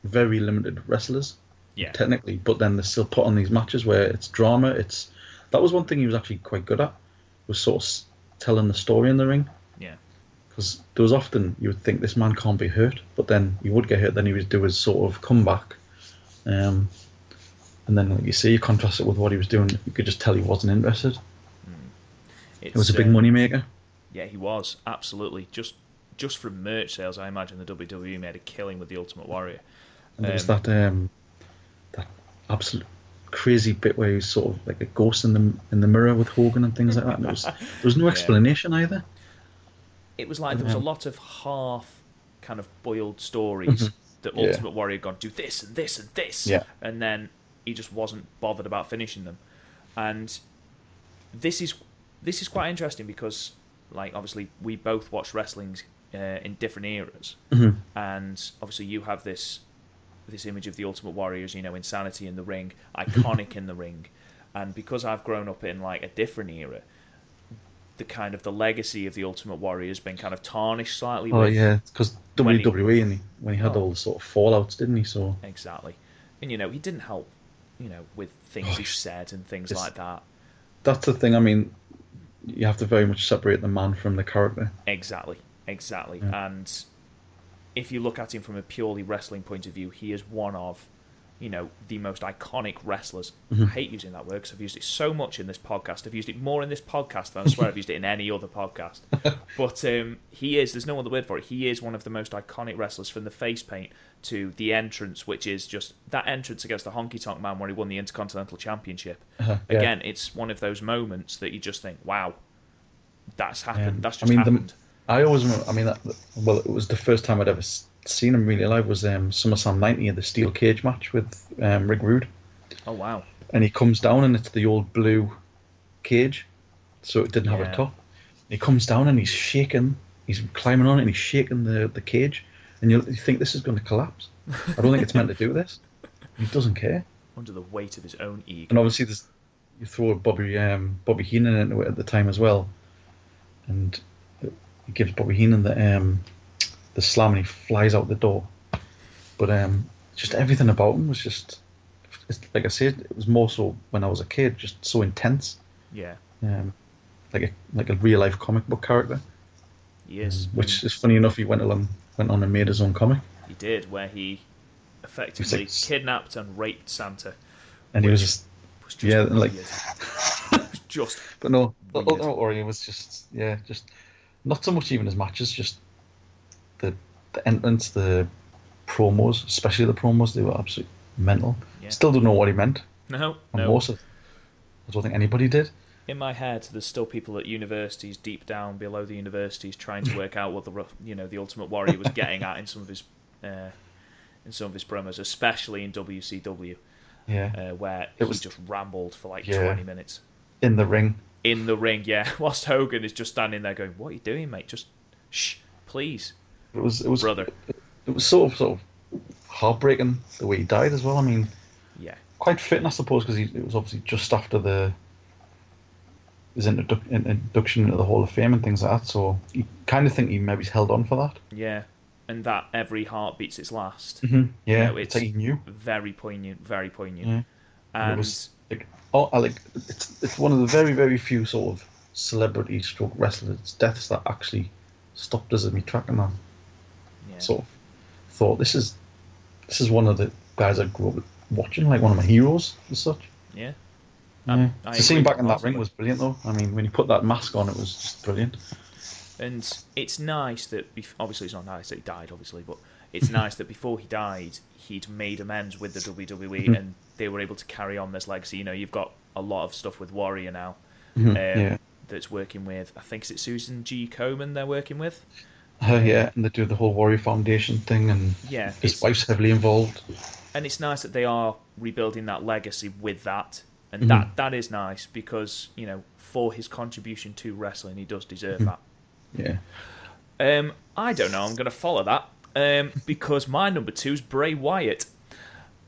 very limited wrestlers, Yeah. technically, but then they're still put on these matches where it's drama. It's that was one thing he was actually quite good at, was sort of telling the story in the ring. Yeah. Because there was often you would think this man can't be hurt, but then he would get hurt. Then he would do his sort of comeback, um, and then like you see, you contrast it with what he was doing. You could just tell he wasn't interested. It's, It was a big uh, money maker. Yeah, he was absolutely just just from merch sales. I imagine the WWE made a killing with the Ultimate Warrior. And there was Um, that um, that absolute crazy bit where he was sort of like a ghost in the in the mirror with Hogan and things like that. And was there was no explanation either. It was like there was a lot of half kind of boiled stories that Mm-hmm. Yeah. Ultimate Warrior had gone do this and this and this, Yeah. and then he just wasn't bothered about finishing them. And this is this is quite interesting because, like, obviously we both watch wrestling uh, in different eras, Mhm. and obviously you have this this image of the Ultimate Warriors, you know, insanity in the ring, iconic in the ring, and because I've grown up in like a different era, the kind of the legacy of the Ultimate Warrior has been kind of tarnished slightly. Oh with, yeah, because when he- WWE and he, when he had Oh. all the sort of fallouts, didn't he? So exactly, and you know he didn't help, you know, with things Oh, he said and things like that. that's the thing. I mean, you have to very much separate the man from the character. Exactly, exactly. Yeah. And if you look at him from a purely wrestling point of view, he is one of, you know, the most iconic wrestlers. Mm-hmm. I hate using that word because I've used it so much in this podcast. I've used it more in this podcast than I swear I've used it in any other podcast. But um, he is, there's no other word for it. He is one of the most iconic wrestlers from the face paint to the entrance, which is just that entrance against the Honky Tonk Man where he won the Intercontinental Championship. Uh-huh, yeah. Again, it's one of those moments that you just think, wow, that's happened. Um, that's I just mean, the- happened. I always remember. I mean, that, well, it was the first time I'd ever seen him really live was um, SummerSlam '90 the steel cage match with um, Rick Rude, Oh, wow. and he comes down and it's the old blue cage, so it didn't have Yeah. a top. He comes down and he's shaking. He's climbing on it and he's shaking the, the cage, and you, you think this is going to collapse. I don't think it's meant to do this. He doesn't care. under the weight of his own ego. And obviously, there's, you throw Bobby um, Bobby Heenan into it at the time as well, and he gives Bobby Heenan the um, the slam and he flies out the door. But um, just everything about him was just, it's, like I said, it was more so when I was a kid, just so intense, Yeah, um, like a like a real life comic book character. Yes. is. Which is funny enough, he went along went on and made his own comic, he did, where he effectively like- kidnapped and raped Santa. and he was just was just Yeah, weird. like- just But no, Weird. Ultimate Warrior was just yeah, just not so much even his matches, just the the entrance, the promos, especially the promos, they were absolutely mental. Yeah. Still don't know what he meant. no, And no. most of, I don't think anybody did. In my head, there's still people at universities, deep down below the universities, trying to work out what the you know the Ultimate Warrior was getting at in some of his uh, in some of his promos, especially in WCW, Yeah, uh, where It he was- just rambled for like Yeah. 20 minutes. in the ring. in the ring, yeah. Whilst Hogan is just standing there going, "What are you doing, mate? Just shh, please, It was it was brother." It was sort of sort of heartbreaking the way he died as well. I mean, Yeah, quite fitting, I suppose, because it was obviously just after the his introdu- introduction into the Hall of Fame and things like that. So you kind of think he maybe held on for that. yeah, and that every heart beats its last. Mm-hmm. Yeah, know, it's, like he. Very poignant, very poignant. Yeah. And it was like oh, I like it's it's one of the very very few sort of celebrity stroke wrestlers deaths that actually stopped us in me tracking that. Yeah, Sort of thought this is this is one of the guys I grew up watching, like one of my heroes as such. yeah, Yeah. Um, I to see him back in that ring was brilliant though. I mean, when he put that mask on, it was just brilliant. and it's nice that bef- obviously it's not nice that he died, obviously, but it's nice that before he died, he'd made amends with the WWE Mhm. and they were able to carry on this legacy. You know, you've got a lot of stuff with Warrior now. Mhm, um, yeah. That's working with, I think, is it Susan G. Komen they're working with? Yeah, and they do the whole Warrior Foundation thing, and Yeah, his wife's heavily involved. and it's nice that they are rebuilding that legacy with that, and Mhm. that that is nice because you know for his contribution to wrestling, he does deserve that. Yeah. Um, I don't know. I'm going to follow that um, because my number two is Bray Wyatt.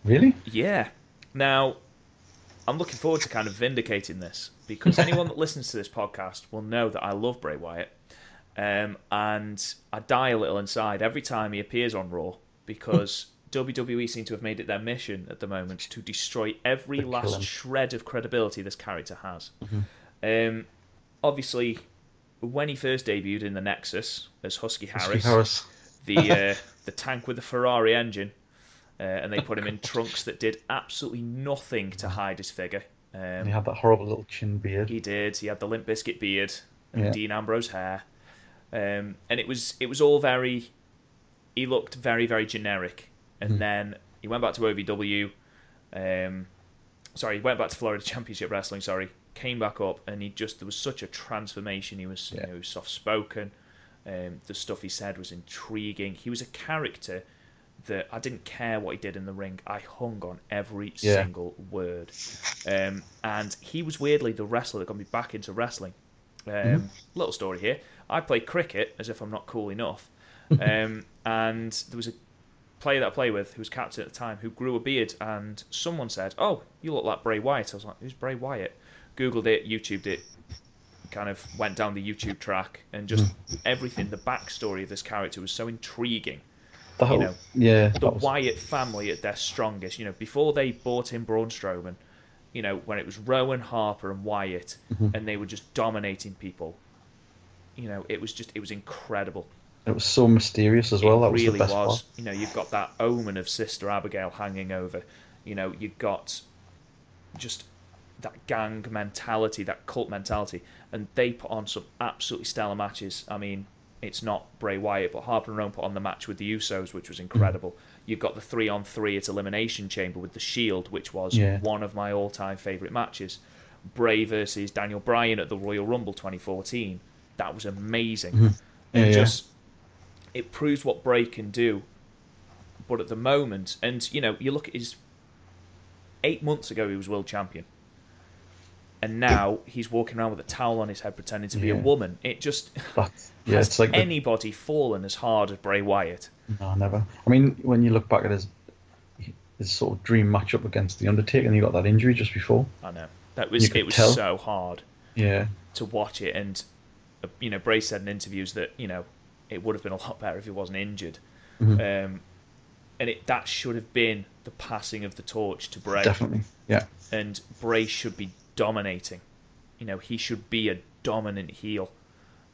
Really? Yeah. Now, I'm looking forward to kind of vindicating this because anyone that listens to this podcast will know that I love Bray Wyatt. Um, and I die a little inside every time he appears on Raw because WWE seem to have made it their mission at the moment to destroy every last shred of credibility this character has. Mm-hmm. Um, obviously, when he first debuted in the Nexus as Husky Harris, Husky Harris. the uh, the tank with the Ferrari engine, uh, and they put him in trunks that did absolutely nothing to hide his figure. Um, And he had that horrible little chin beard. he did. He had the Limp Bizkit beard and Yeah. Dean Ambrose hair, um, and it was it was all very. He looked very very generic, and Mhm. then he went back to OVW. Um, sorry, he went back to Florida Championship Wrestling. Sorry, came back up, and he just there was such a transformation. He was Yeah. you know soft spoken. Um, the stuff he said was intriguing. He was a character that I didn't care what he did in the ring. I hung on every Yeah. single word. Um, and he was weirdly the wrestler that got me back into wrestling. Um, Mm-hmm. Little story here. I play cricket as if I'm not cool enough. Um, and there was a player that I played with who was captain at the time who grew a beard. And someone said, Oh, you look like Bray Wyatt. I was like, Who's Bray Wyatt? Googled it, YouTubed it, kind of went down the YouTube track. And just everything, the backstory of this character was so intriguing The whole, know, yeah, the was, Wyatt family at their strongest. You know, before they bought in Braun Strowman, you know, when it was Rowan, Harper, and Wyatt, Mm-hmm. and they were just dominating people. You know, it was just it was incredible. it was so mysterious as well. it that was really the best was. part. You know, you've got that omen of Sister Abigail hanging over. You know, you've got just that gang mentality, that cult mentality, and they put on some absolutely stellar matches. I mean, it's not Bray Wyatt, but Harper and Rowan put on the match with the Usos, which was hmm. incredible. You've got the three on three at Elimination Chamber with the Shield, which was Yeah. one of my all time favourite matches. Bray versus Daniel Bryan at the Royal Rumble 2014. That was amazing. Mm-hmm. Yeah, And yeah. just it proves what Bray can do. But at the moment, and you know, you look at his eight months ago, he was world champion, and now he's walking around with a towel on his head pretending to be a woman. It just That, yeah, has it's like the- anybody fallen as hard as Bray Wyatt? no, never. I mean, when you look back at his his sort of dream matchup against the Undertaker, and he got that injury just before. I know that was it was tell. so hard Yeah, to watch it, and you know, Bray said in interviews that you know it would have been a lot better if he wasn't injured. Mhm. Um, and it that should have been the passing of the torch to Bray. definitely. Yeah, and Bray should be dominating. You know, he should be a dominant heel.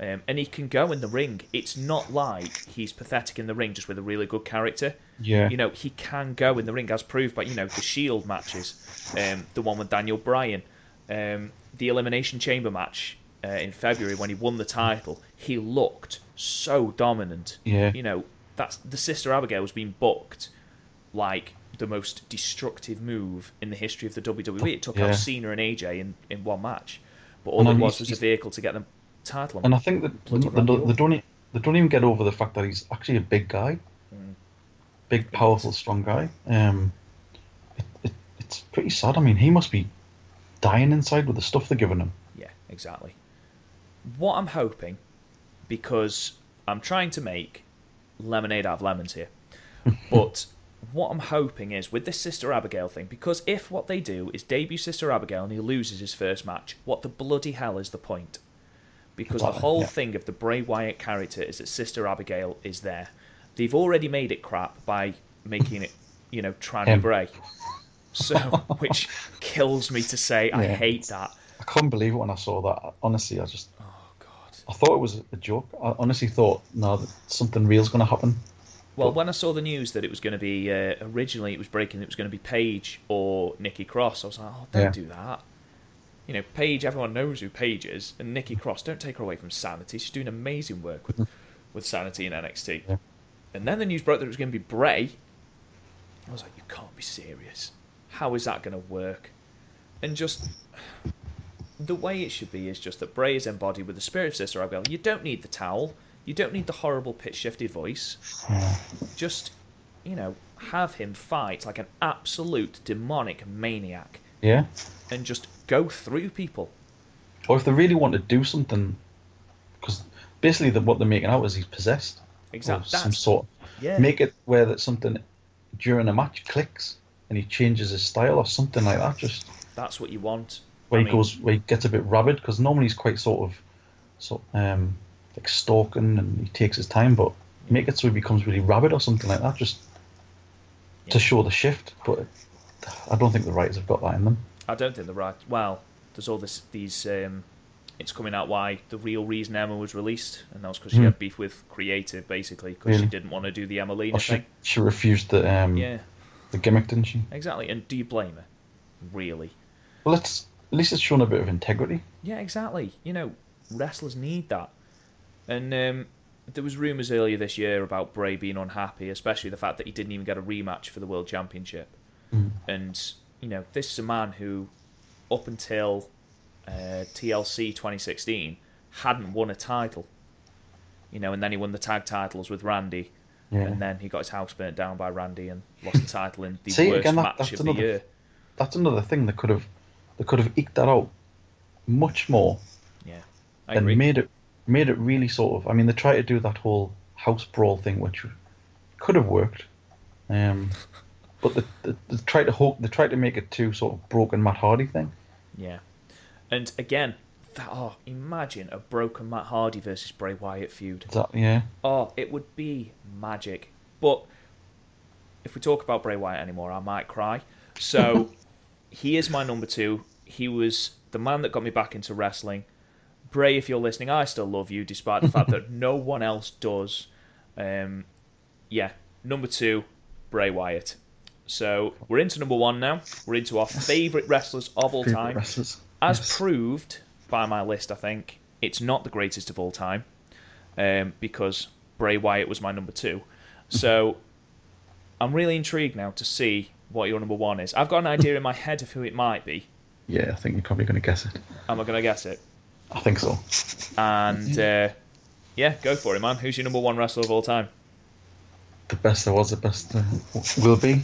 Um, and he can go in the ring. It's not like he's pathetic in the ring just with a really good character. yeah, You know, he can go in the ring as proved by, you know, the Shield matches, um, the one with Daniel Bryan, um, the Elimination Chamber match uh, in February when he won the title. He looked so dominant. Yeah. You know, that's the Sister Abigail was being booked like the most destructive move in the history of the WWE. It took Yeah. out Cena and AJ in, in one match, but all And it was was a vehicle to get the title. on. and I think that they, they don't they don't even get over the fact that he's actually a big guy, Mm. big, powerful, strong guy. Um, it, it, it's pretty sad. I mean, he must be dying inside with the stuff they're giving him. Yeah, exactly. What I'm hoping, because I'm trying to make lemonade out of lemons here, but what I'm hoping is with this Sister Abigail thing, because if what they do is debut Sister Abigail and he loses his first match, what the bloody hell is the point? Because the whole yeah. thing of the Bray Wyatt character is that Sister Abigail is there. They've already made it crap by making it, you know, Tranny. Bray. So, which kills me to say, I hate that. I couldn't believe it when I saw that. Honestly, I just. I thought it was a joke. I honestly thought no, that something real's going to happen. Well, But- when I saw the news that it was going to be uh, originally it was breaking, it was going to be Paige or Nikki Cross. I was like, oh, don't Yeah. do that. You know, Paige. Everyone knows who Paige is, and Nikki Cross. Don't take her away from Sanity. She's doing amazing work with with Sanity and NXT. Yeah. And then the news broke that it was going to be Bray. I was like, you can't be serious. How is that going to work? And just the way it should be is just that Bray is embodied with the spirit of Sister Abigail. You don't need the towel. You don't need the horrible pitch shifted voice hmm. just you know have him fight like an absolute demonic maniac yeah. and just go through people Or if they really want to do something, because basically the, what they're making out is he's possessed. exactly some sort. yeah Make it where that something during a match clicks and he changes his style or something like that. Just that's what you want where I he mean, goes, where he gets a bit rabid. Because normally he's quite sort of, sort um, like stalking and he takes his time. But make it so he becomes really rabid or something like that. Just to show the shift, but I don't think the writers have got that in them. I don't think the right. Well, there's all this these. Um, it's coming out why the real reason Emma was released, and that was because she Hmm. had beef with creative, basically, because she didn't want to do the Emmalina Or she, thing. she refused the um, Yeah, the gimmick, didn't she? exactly. And do you blame her? Really? Well, it's at least it's shown a bit of integrity. Yeah, exactly. You know, wrestlers need that. And um, there was rumours earlier this year about Bray being unhappy, especially the fact that he didn't even get a rematch for the World Championship. Mm. And you know, this is a man who, up until uh, TLC 2016, hadn't won a title. You know, and then he won the tag titles with Randy, Yeah. and then he got his house burnt down by Randy and lost the title in the See, worst again, that- match of another- the year. That's another thing that could have they could have eked that out much more Yeah, I and agree. made it made it really sort of. I mean, they tried to do that whole house brawl thing, which could have worked, um, but they, they, they tried to hope they tried to make it too sort of broken Matt Hardy thing. Yeah. And again, that, oh, imagine a broken Matt Hardy versus Bray Wyatt feud. That yeah? Oh, it would be magic. But if we talk about Bray Wyatt anymore, I might cry. So he is my number two. He was the man that got me back into wrestling. Bray, if you're listening, I still love you, despite the fact that no one else does. Um, yeah, number two, Bray Wyatt. So we're into number one now. We're into our favourite wrestlers of all time. wrestlers. As Yes. proved by my list, I think it's not the greatest of all time um, because Bray Wyatt was my number two. So I'm really intrigued now to see what your number one is. I've got an idea in my head of who it might be. Yeah, I think you're probably going to guess it. Am I going to guess it? I think so. And uh, yeah, go for it, man. Who's your number one wrestler of all time? The best there was, the best uh, will be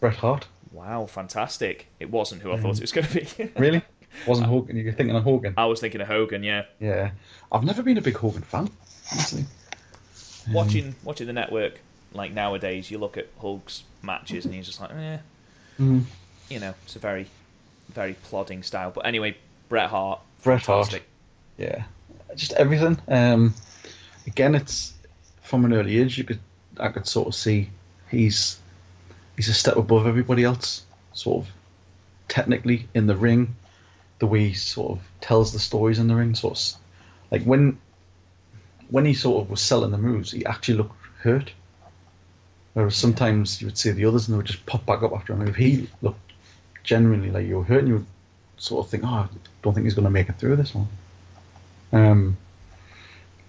Bret Hart. Wow, fantastic! It wasn't who I thought it was going to be. Really? Wasn't Hogan? You're thinking of Hogan? I was thinking of Hogan. Yeah, Yeah. I've never been a big Hogan fan, honestly. Um, watching watching the network like nowadays, you look at Hulk's matches and he's just like, eh, Mm, you know, it's a very, very plodding style. But anyway, Bret Hart, Bret Hart. yeah. Just everything. Um, again, it's from an early age. You could, I could sort of see he's he's a step above everybody else. Sort of technically in the ring, the way he sort of tells the stories in the ring. Sort of like when when he sort of was selling the moves, he actually looked hurt. Whereas sometimes you would see the others and they would just pop back up after a If He looked genuinely like you were hurt, and you would sort of think, "Oh, I don't think he's going to make it through this one." Um,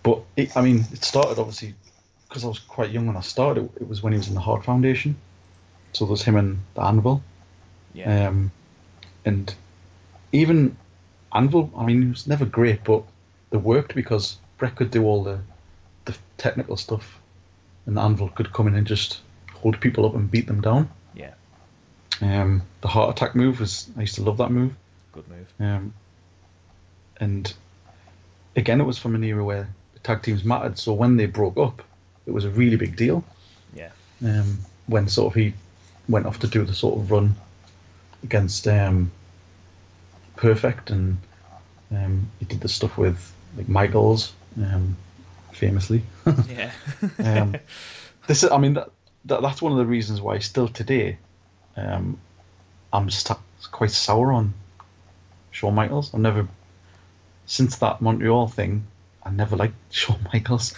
but it, I mean, it started obviously because I was quite young when I started. It was when he was in the Hart Foundation, so there's him and the Anvil, Yeah, um, and even Anvil. I mean, it was never great, but they worked because Bret could do all the the technical stuff, and the Anvil could come in and just hold people up and beat them down. yeah, Um, the Hart Attack move was I used to love that move. good move. Um, and again, it was from an era where the tag teams mattered. So when they broke up, it was a really big deal. Yeah, Um, when sort of he went off to do the sort of run against um, Perfect, and um, he did the stuff with like Michaels, um, famously. yeah, um, this is, I mean, that, that that's one of the reasons why still today, um, I'm st- quite sour on Shawn Michaels. I've never, since that Montreal thing, I never liked Shawn Michaels.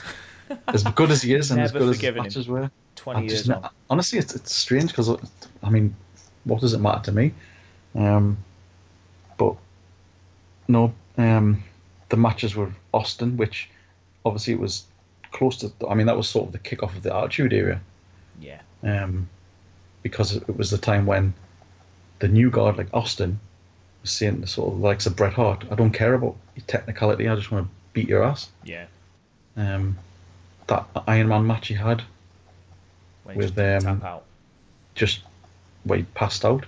As good as he is and as good as his forgiven him. matches were, twenty I years just, on. honestly, it's it's strange because I mean, what does it matter to me? Um, but no, um, the matches were Austin, which obviously it was close to. I mean, that was sort of the kickoff of the Attitude Era, Yeah, um, because it was the time when the new guard like Austin was saying to sort of likes of Bret Hart, I don't care about your technicality, I just want to beat your ass. yeah. Um, that Iron Man match he had When he With, just um, just where he passed out.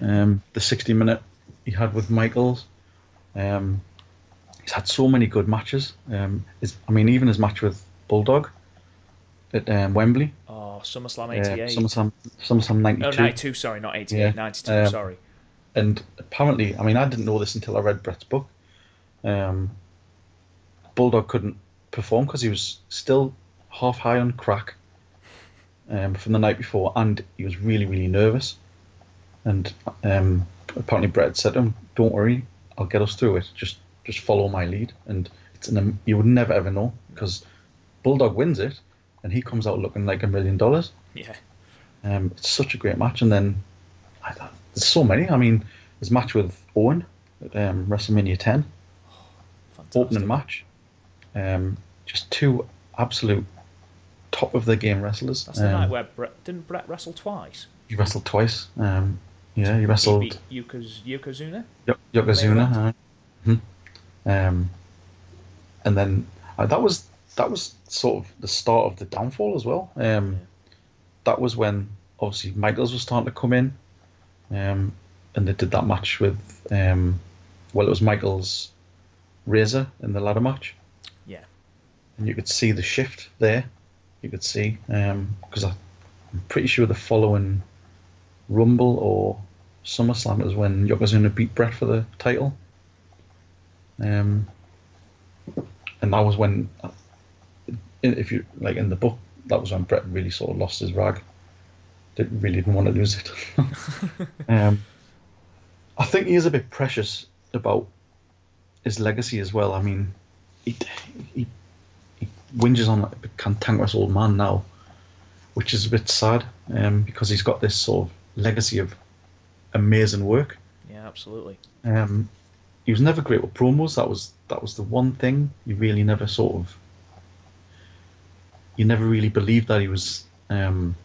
Yeah. Um, the 60 minute he had with Michaels. Um, he's had so many good matches. Um, his, I mean, even his match with Bulldog at um, Wembley, Oh, SummerSlam uh, 88. SummerSlam, SummerSlam 92. oh, 92, sorry, not 88, Yeah. 92, Um, sorry. And apparently, I mean, I didn't know this until I read Bret's book. Um, Bulldog couldn't perform because he was still half high on crack. um, from the night before, and he was really, really nervous. And um, apparently, Bret said to him, "Don't worry, I'll get us through it. Just, just follow my lead." And it's an, you would never ever know because Bulldog wins it, and he comes out looking like a million dollars. Yeah. Um, it's such a great match, and then I thought, there's so many. I mean, there's a match with Owen at um, WrestleMania 10, Fantastic. opening match. Um, just two absolute top of the game wrestlers. That's the Um, night where Bret didn't Bret wrestle twice. He wrestled twice. Um, yeah, he wrestled He Yokozuna. Yo- Yokozuna. Uh, mhm. Um, and then uh, that was that was sort of the start of the downfall as well. Um. That was when obviously Michaels was starting to come in, um, and they did that match with um, well, it was Michaels Razor in the ladder match, Yeah. and you could see the shift there. You could see because I'm pretty sure the following Rumble or SummerSlam was when Yokozuna beat Bret for the title. Um, and that was when, uh, if you like in the book, that was when Bret really sort of lost his rag. Didn't really didn't want to lose it. um, I think he is a bit precious about his legacy as well. I mean, he he, he whinges on like a cantankerous old man now, which is a bit sad um, because he's got this sort of legacy of amazing work. Yeah, absolutely. Um, he was never great with promos. That was that was the one thing you really never sort of. You never really believed that he was um,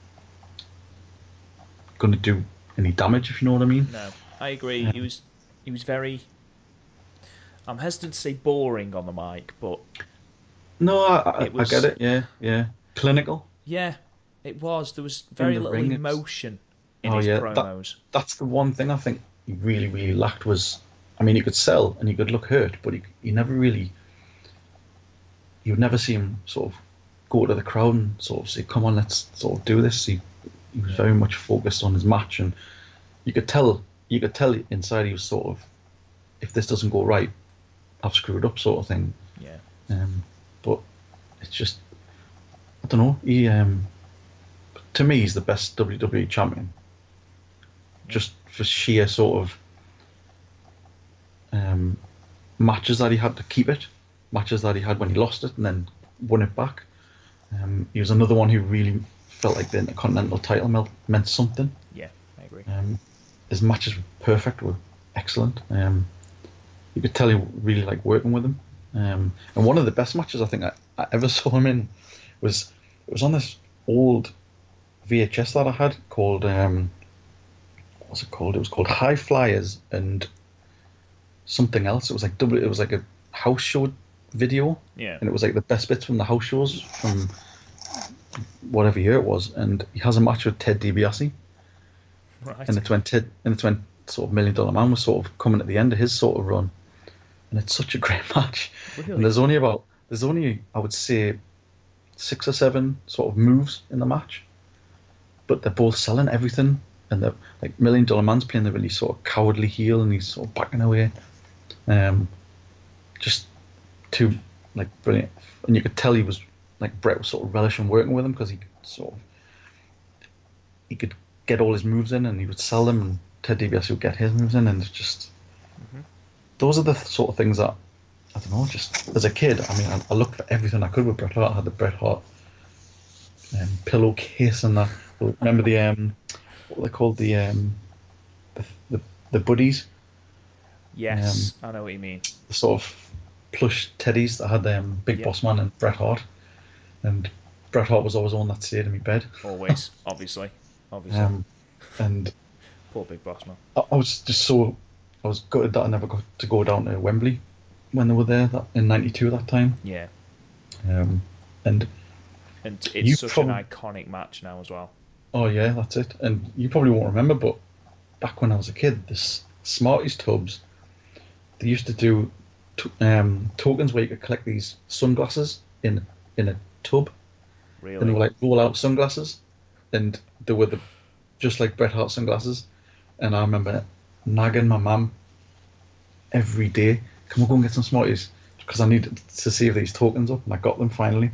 going to do any damage, if you know what I mean. No, I agree. He was he was very. I'm hesitant to say boring on the mic, but No, I, I, It was- I get it. Yeah, yeah. Clinical. yeah, it was. There was very the little ring, it's- emotion in Oh, his yeah, that- That's the one thing I think he really, really lacked was. I mean, he could sell and he could look hurt, but he, he never really. You would never see him sort of go to the crowd and sort of say, "Come on, let's sort of do this." He, he was very much focused on his match, and you could tell. You could tell inside he was sort of, if this doesn't go right, I've screwed up, sort of thing. Yeah, Um, but it's just, I don't know. He, um, to me, he's the best WWE champion. Just for sheer sort of um, matches that he had to keep it, matches that he had when he lost it and then won it back. Um, he was another one who really felt like the Intercontinental title meant something. yeah, I agree. Um, his matches were perfect, were excellent. Um, you could tell he really liked working with him. Um, and one of the best matches I think I, I ever saw him in was it was on this old VHS that I had called um, what's it called? It was called High Flyers and something else. It was like double. It was like a house show video, Yeah, and it was like the best bits from the house shows from whatever year it was. And he has a match with Ted DiBiase right. and it's when Ted and it's when sort of Million Dollar Man was sort of coming at the end of his sort of run, and it's such a great match. Really? And there's only about there's only I would say six or seven sort of moves in the match, but they're both selling everything, and they're like Million Dollar Man's playing the really sort of cowardly heel, and he's sort of backing away. Um, just two like brilliant, and you could tell he was like Bret was sort of relishing working with him because he could sort of he could get all his moves in and he would sell them and Ted DiBiase would get his moves in and it's just those are the sort of things that I don't know just as a kid I mean I, I looked for everything I could with Bret Hart I had the Bret Hart um, pillowcase and that remember the um what were they called the um the, the, the buddies yes, um, I know what you mean. the sort of plush teddies that had um, Big Yeah. Boss Man and Bret Hart and Bret Hart was always one that stayed in my bed Always, obviously, obviously. um, and Poor big boss man. I, I was just so I was gutted that I never got to go down to Wembley when they were there that, in '92 at that time. Yeah, Um, and and it's such prob- an iconic match now as well. oh yeah, that's it. And you probably won't remember, but back when I was a kid, this Smarties tubs, they used to do t- um, tokens where you could collect these sunglasses in in a tub, Really, and they were like roll out sunglasses, and they were the just like Bret Hart sunglasses. And I remember nagging my mum every day, "Can we go and get some Smarties?" Because I needed to save these tokens up, and I got them finally.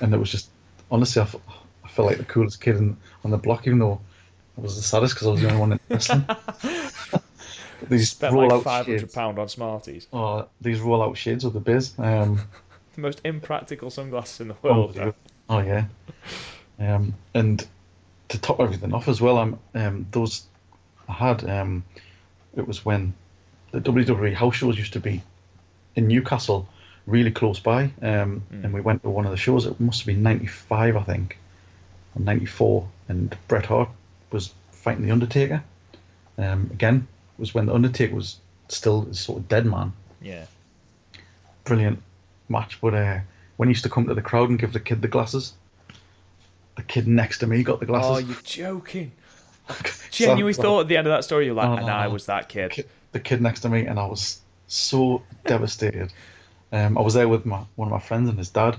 And it was just honestly, I felt like the coolest kid in, on the block, even though I was the saddest because I was the only one in wrestling. these Spent like five hundred pound on Smarties. Oh, these rollout shades of the biz. Um, The most impractical sunglasses in the world. unbelievable. Oh yeah. Um, and to top everything off as well, um, um, those I had. Um, it was when the WWE house shows used to be in Newcastle, really close by. Um, Mm. And we went to one of the shows. It must have been '95, I think, or '94, and Bret Hart was fighting the Undertaker. Um, again, was when the Undertaker was still sort of dead man. Yeah. Brilliant match, but uh, when he used to come to the crowd and give the kid the glasses, the kid next to me got the glasses. Oh, you're joking. Genuinely so- thought at the end of that story, you're like, No, and no, I no. was that kid. ki- the kid next to me, and I was so devastated. Um, I was there with my one of my friends and his dad,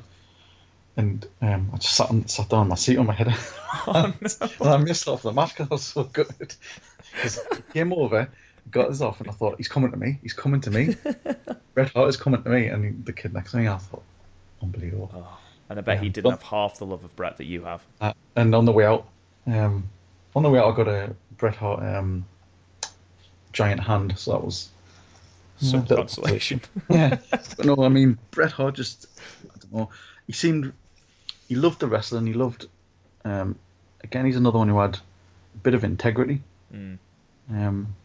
and um, I just sat on, sat down on my seat on my head, Oh, and I missed off the match because I was so good. 'Cause he came over, got us off, and I thought he's coming to me. He's coming to me. Bret Hart is coming to me, and the kid next to me, I thought, unbelievable. Oh, and I bet he didn't have half the love of Bret that you have. Uh, and on the way out, um, on the way out, I got a Bret Hart um, giant hand, so that was Some Yeah, consolation. yeah. but no, I mean Bret Hart just I don't know. He seemed he loved the wrestling. He loved um, again. He's another one who had a bit of integrity. Mm. Um,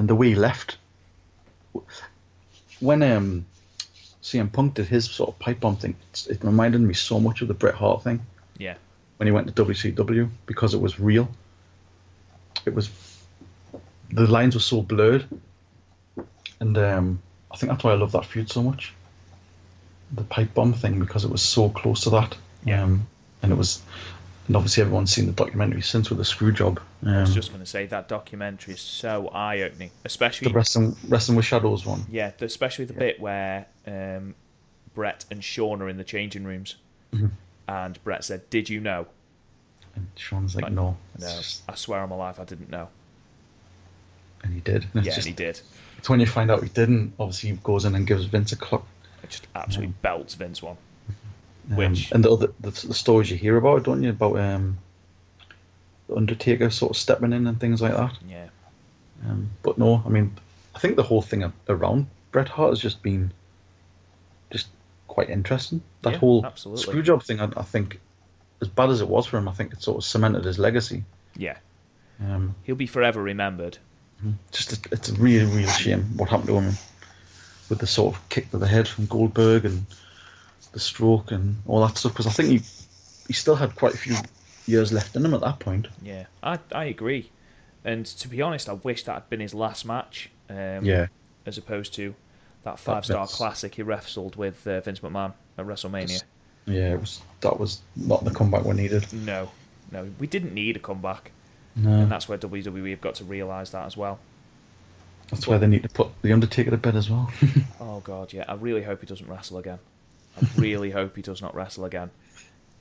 and the way he left when um, CM Punk did his sort of pipe bomb thing, it reminded me so much of the Bret Hart thing Yeah. when he went to WCW because it was real. It was the lines were so blurred, and um, I think that's why I love that feud so much. The pipe bomb thing because it was so close to that. Yeah. Um, and it was, and obviously everyone's seen the documentary since with the screw job. Um, I was just going to say that documentary is so eye opening, especially the wrestling wrestling with shadows one. yeah, the- especially the bit where um, Bret and Shawn are in the changing rooms, Mhm. and Bret said, "Did you know?" And Shawn's like, Like, no, No, just- I swear on my life, I didn't know. and he did. And Yeah, just, he did. It's when you find out he didn't. Obviously, he goes in and gives Vince a clock. It just absolutely belts Vince one. Um, Which- and the other the, the stories you hear about, don't you? About um, the Undertaker sort of stepping in and things like that. Yeah, Um, but no, I mean, I think the whole thing around Bret Hart has just been just quite interesting. That Yeah, whole absolutely. screw job thing, I, I think, as bad as it was for him, I think it sort of cemented his legacy. yeah. Um, He'll be forever remembered. just a, it's a really, real shame what happened to him with the sort of kick to the head from Goldberg and the stroke and all that stuff. Because I think he he still had quite a few years left in him at that point. Yeah, I I agree. And to be honest, I wish that had been his last match. Um, Yeah. As opposed to that five star classic he wrestled with uh, Vince McMahon at WrestleMania. Yeah, it was that was not the comeback we needed. No, no, we didn't need a comeback, No, and that's where WWE have got to realise that as well. that's why they need to put the Undertaker to bed as well. Oh god, yeah. I really hope he doesn't wrestle again. I really hope he does not wrestle again.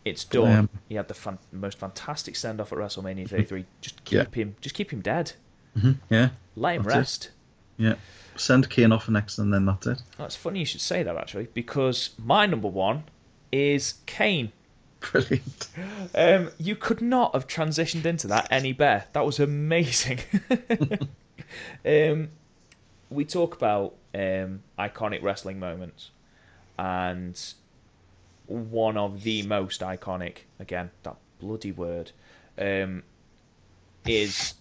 It's done. Um, he had the fan- most fantastic send off at WrestleMania 33. Just Yeah. keep him, just keep him dead. hmm Yeah, Let him That's it. rest. yeah. Send Kane off next, and then that's it. That's funny you should say that actually, because my number one is Kane. Brilliant. Um, you could not have transitioned into that any better. That was amazing. um, we talk about um, iconic wrestling moments, and one of the most iconic, again, that bloody word, um, is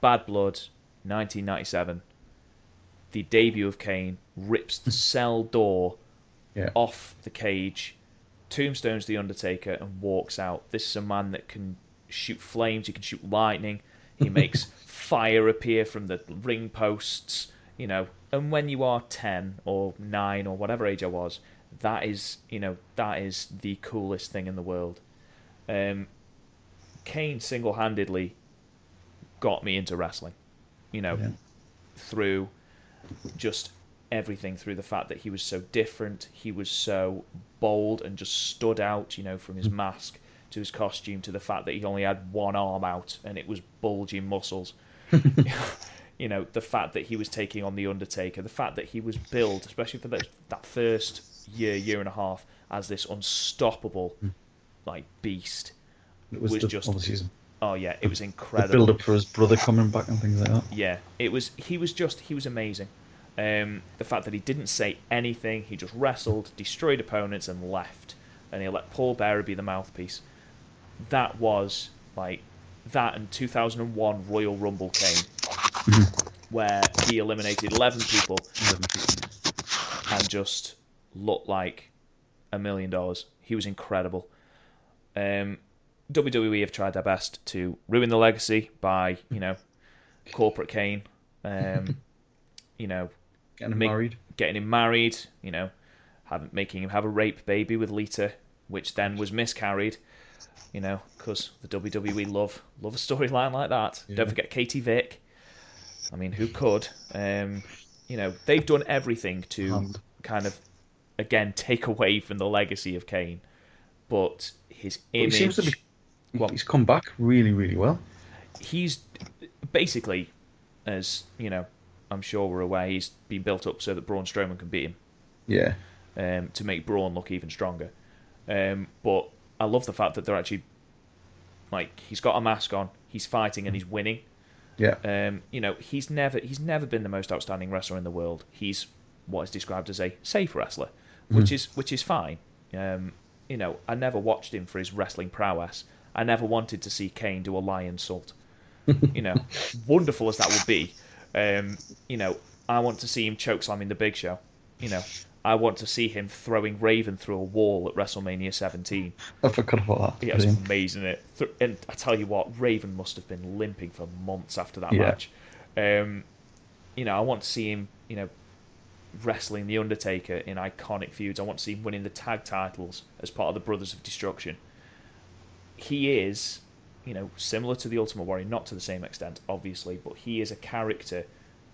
Bad Blood, 1997. The debut of Kane rips the cell door Yeah. off the cage, tombstones the Undertaker, and walks out. This is a man that can shoot flames, he can shoot lightning, he makes fire appear from the ring posts, you know. And when you are 10 or 9 or whatever age I was, that is, you know, that is the coolest thing in the world. Um, Kane single handedly got me into wrestling, you know, Yeah. through just everything through the fact that he was so different, he was so bold and just stood out, you know, from his mask to his costume to the fact that he only had one arm out and it was bulging muscles. you know, the fact that he was taking on the Undertaker, the fact that he was billed, especially for that that first year, year and a half, as this unstoppable like beast. It was, was the, just- obviously oh yeah, it was the incredible. build up for his brother coming back and things like that. Yeah, it was. He was just. He was amazing. Um, the fact that he didn't say anything, he just wrestled, destroyed opponents, and left, and he let Paul Bearer be the mouthpiece. That was like that and 2001 Royal Rumble came, where he eliminated 11 people and just looked like a million dollars. He was incredible. Um, WWE have tried their best to ruin the legacy by, you know, corporate Kane, um, you know, Getting him Make- married. getting him married, you know, having making him have a rape baby with Lita, which then was miscarried, you know, because the WWE love love a storyline like that. Yeah. Don't forget Katie Vick. I mean, who could? Um, you know, they've done everything to kind of again take away from the legacy of Kane, but his But he image. seems to be. Well- He's come back really, really well. he's basically, as you know, I'm sure we're aware, he's been built up so that Braun Strowman can beat him. Yeah. um, to make Braun look even stronger. Um, but I love the fact that they're actually like he's got a mask on, he's fighting and he's winning. Yeah. Um, you know, he's never he's never been the most outstanding wrestler in the world. He's what is described as a safe wrestler, which is which is fine. Um, you know, I never watched him for his wrestling prowess. I never wanted to see Kane do a Lionsault. you know, wonderful as that would be. Um, you know, I want to see him choke slamming the Big Show. You know, I want to see him throwing Raven through a wall at WrestleMania 17. I forgot about that. Yeah, it was amazing. It and I tell you what, Raven must have been limping for months after that Yeah. match. Um, you know, I want to see him. You know, wrestling the Undertaker in iconic feuds. I want to see him winning the tag titles as part of the Brothers of Destruction. He is, you know, similar to the Ultimate Warrior, not to the same extent, obviously, but he is a character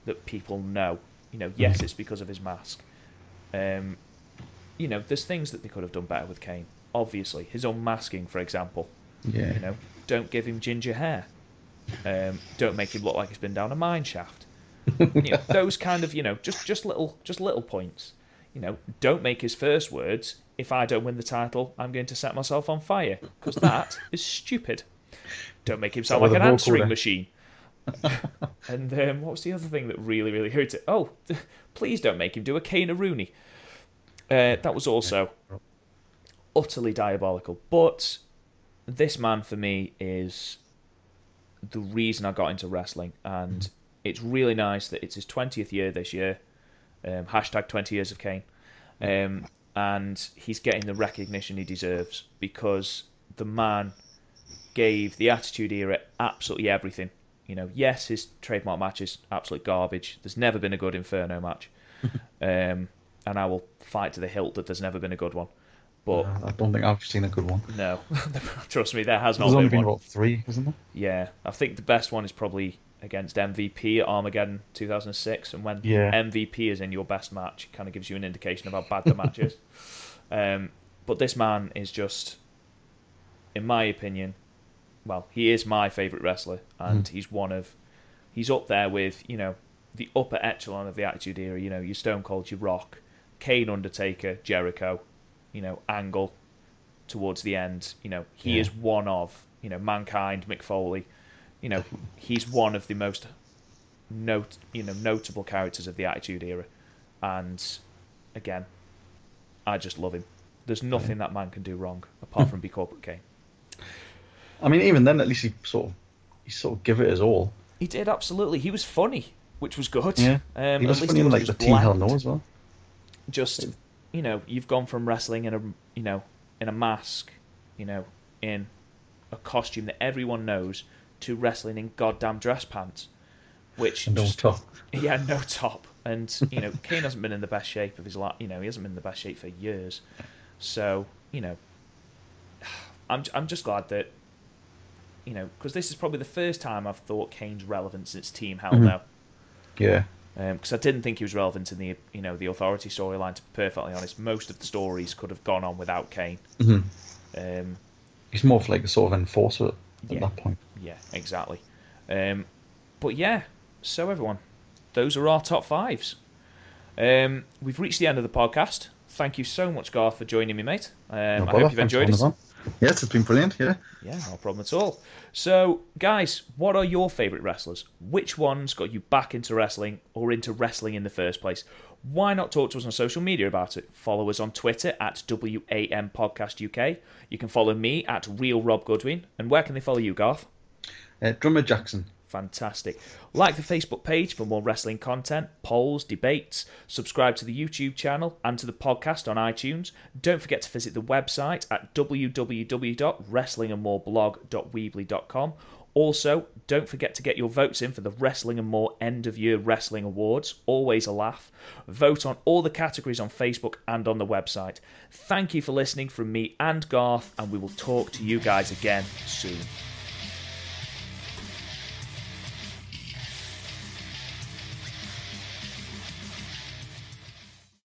that people know. You know, yes, it's because of his mask. Um, you know, there's things that they could have done better with Kane. Obviously, his unmasking, for example. Yeah. You know, don't give him ginger hair. Um, don't make him look like he's been down a mine shaft. you know, those kind of, you know, just just little just little points. You know, don't make his first words. If I don't win the title, I'm going to set myself on fire because that is stupid. Don't make him sound like an answering machine. and um, what was the other thing that really, really hurt it? Oh, please don't make him do a Kane Rooney. Uh, that was also utterly diabolical. But this man for me is the reason I got into wrestling, and it's really nice that it's his twentieth year this year. Um, hashtag twenty years of Kane, um, and he's getting the recognition he deserves because the man gave the Attitude Era absolutely everything. You know, yes, his trademark match is absolute garbage. There's never been a good Inferno match, um, and I will fight to the hilt that there's never been a good one. But I don't think I've seen a good one. no, trust me, there has not There's only been been one. about three, isn't there? Yeah, I think the best one is probably against MVP at Armageddon 2006, and when Yeah. MVP is in your best match, it kind of gives you an indication of how bad the match is. Um, but this man is just, in my opinion, well, he is my favorite wrestler, and he's one of, he's up there with you know the upper echelon of the Attitude Era. You know, your Stone Cold, your Rock, Kane, Undertaker, Jericho, you know, Angle. Towards the end, you know, he Yeah. is one of you know mankind, Mick Foley. You know, he's one of the most note you know notable characters of the Attitude Era, and again, I just love him. There's nothing that man can do wrong apart from be corporate Kane. I mean, even then, at least he sort of he sort of give it his all. He did absolutely. He was funny, which was good. Yeah. um, he was funny in like the Team Hell. No as well. Just you know, you've gone from wrestling in a you know in a mask, you know, in a costume that everyone knows, to wrestling in goddamn dress pants, which no just- top. Had no top, and you know Kane hasn't been in the best shape of his life. You know he hasn't been in the best shape for years. So you know, I'm I'm just glad that you know because this is probably the first time I've thought Kane's relevant since Team Hell Mhm. No. Yeah. Because I didn't think he was relevant in the you know the Authority storyline. To be perfectly honest, most of the stories could have gone on without Kane. hmm Um, He's more of like a sort of enforcer at Yeah. that point. Yeah, exactly. Um, but yeah, so everyone, those are our top fives. Um, we've reached the end of the podcast. Thank you so much, Garth, for joining me, mate. Um, No I hope you've enjoyed it. Yes, it's been brilliant. Yeah. Yeah, no problem at all. So, guys, what are your favourite wrestlers? Which ones got you back into wrestling or into wrestling in the first place? Why not talk to us on social media about it? Follow us on Twitter at WAM Podcast UK. You can follow me at Real Rob Goodwin. And where can they follow you, Garth? Uh, Drummer Jaxon. Fantastic. Like the Facebook page for more wrestling content, polls, debates. Subscribe to the YouTube channel and to the podcast on iTunes. Don't forget to visit the website at www.wrestlingandmoreblog.weebly.com. Also, don't forget to get your votes in for the Wrestling and More End of Year Wrestling Awards. Always a laugh. Vote on all the categories on Facebook and on the website. Thank you for listening from me and Garth, and we will talk to you guys again soon.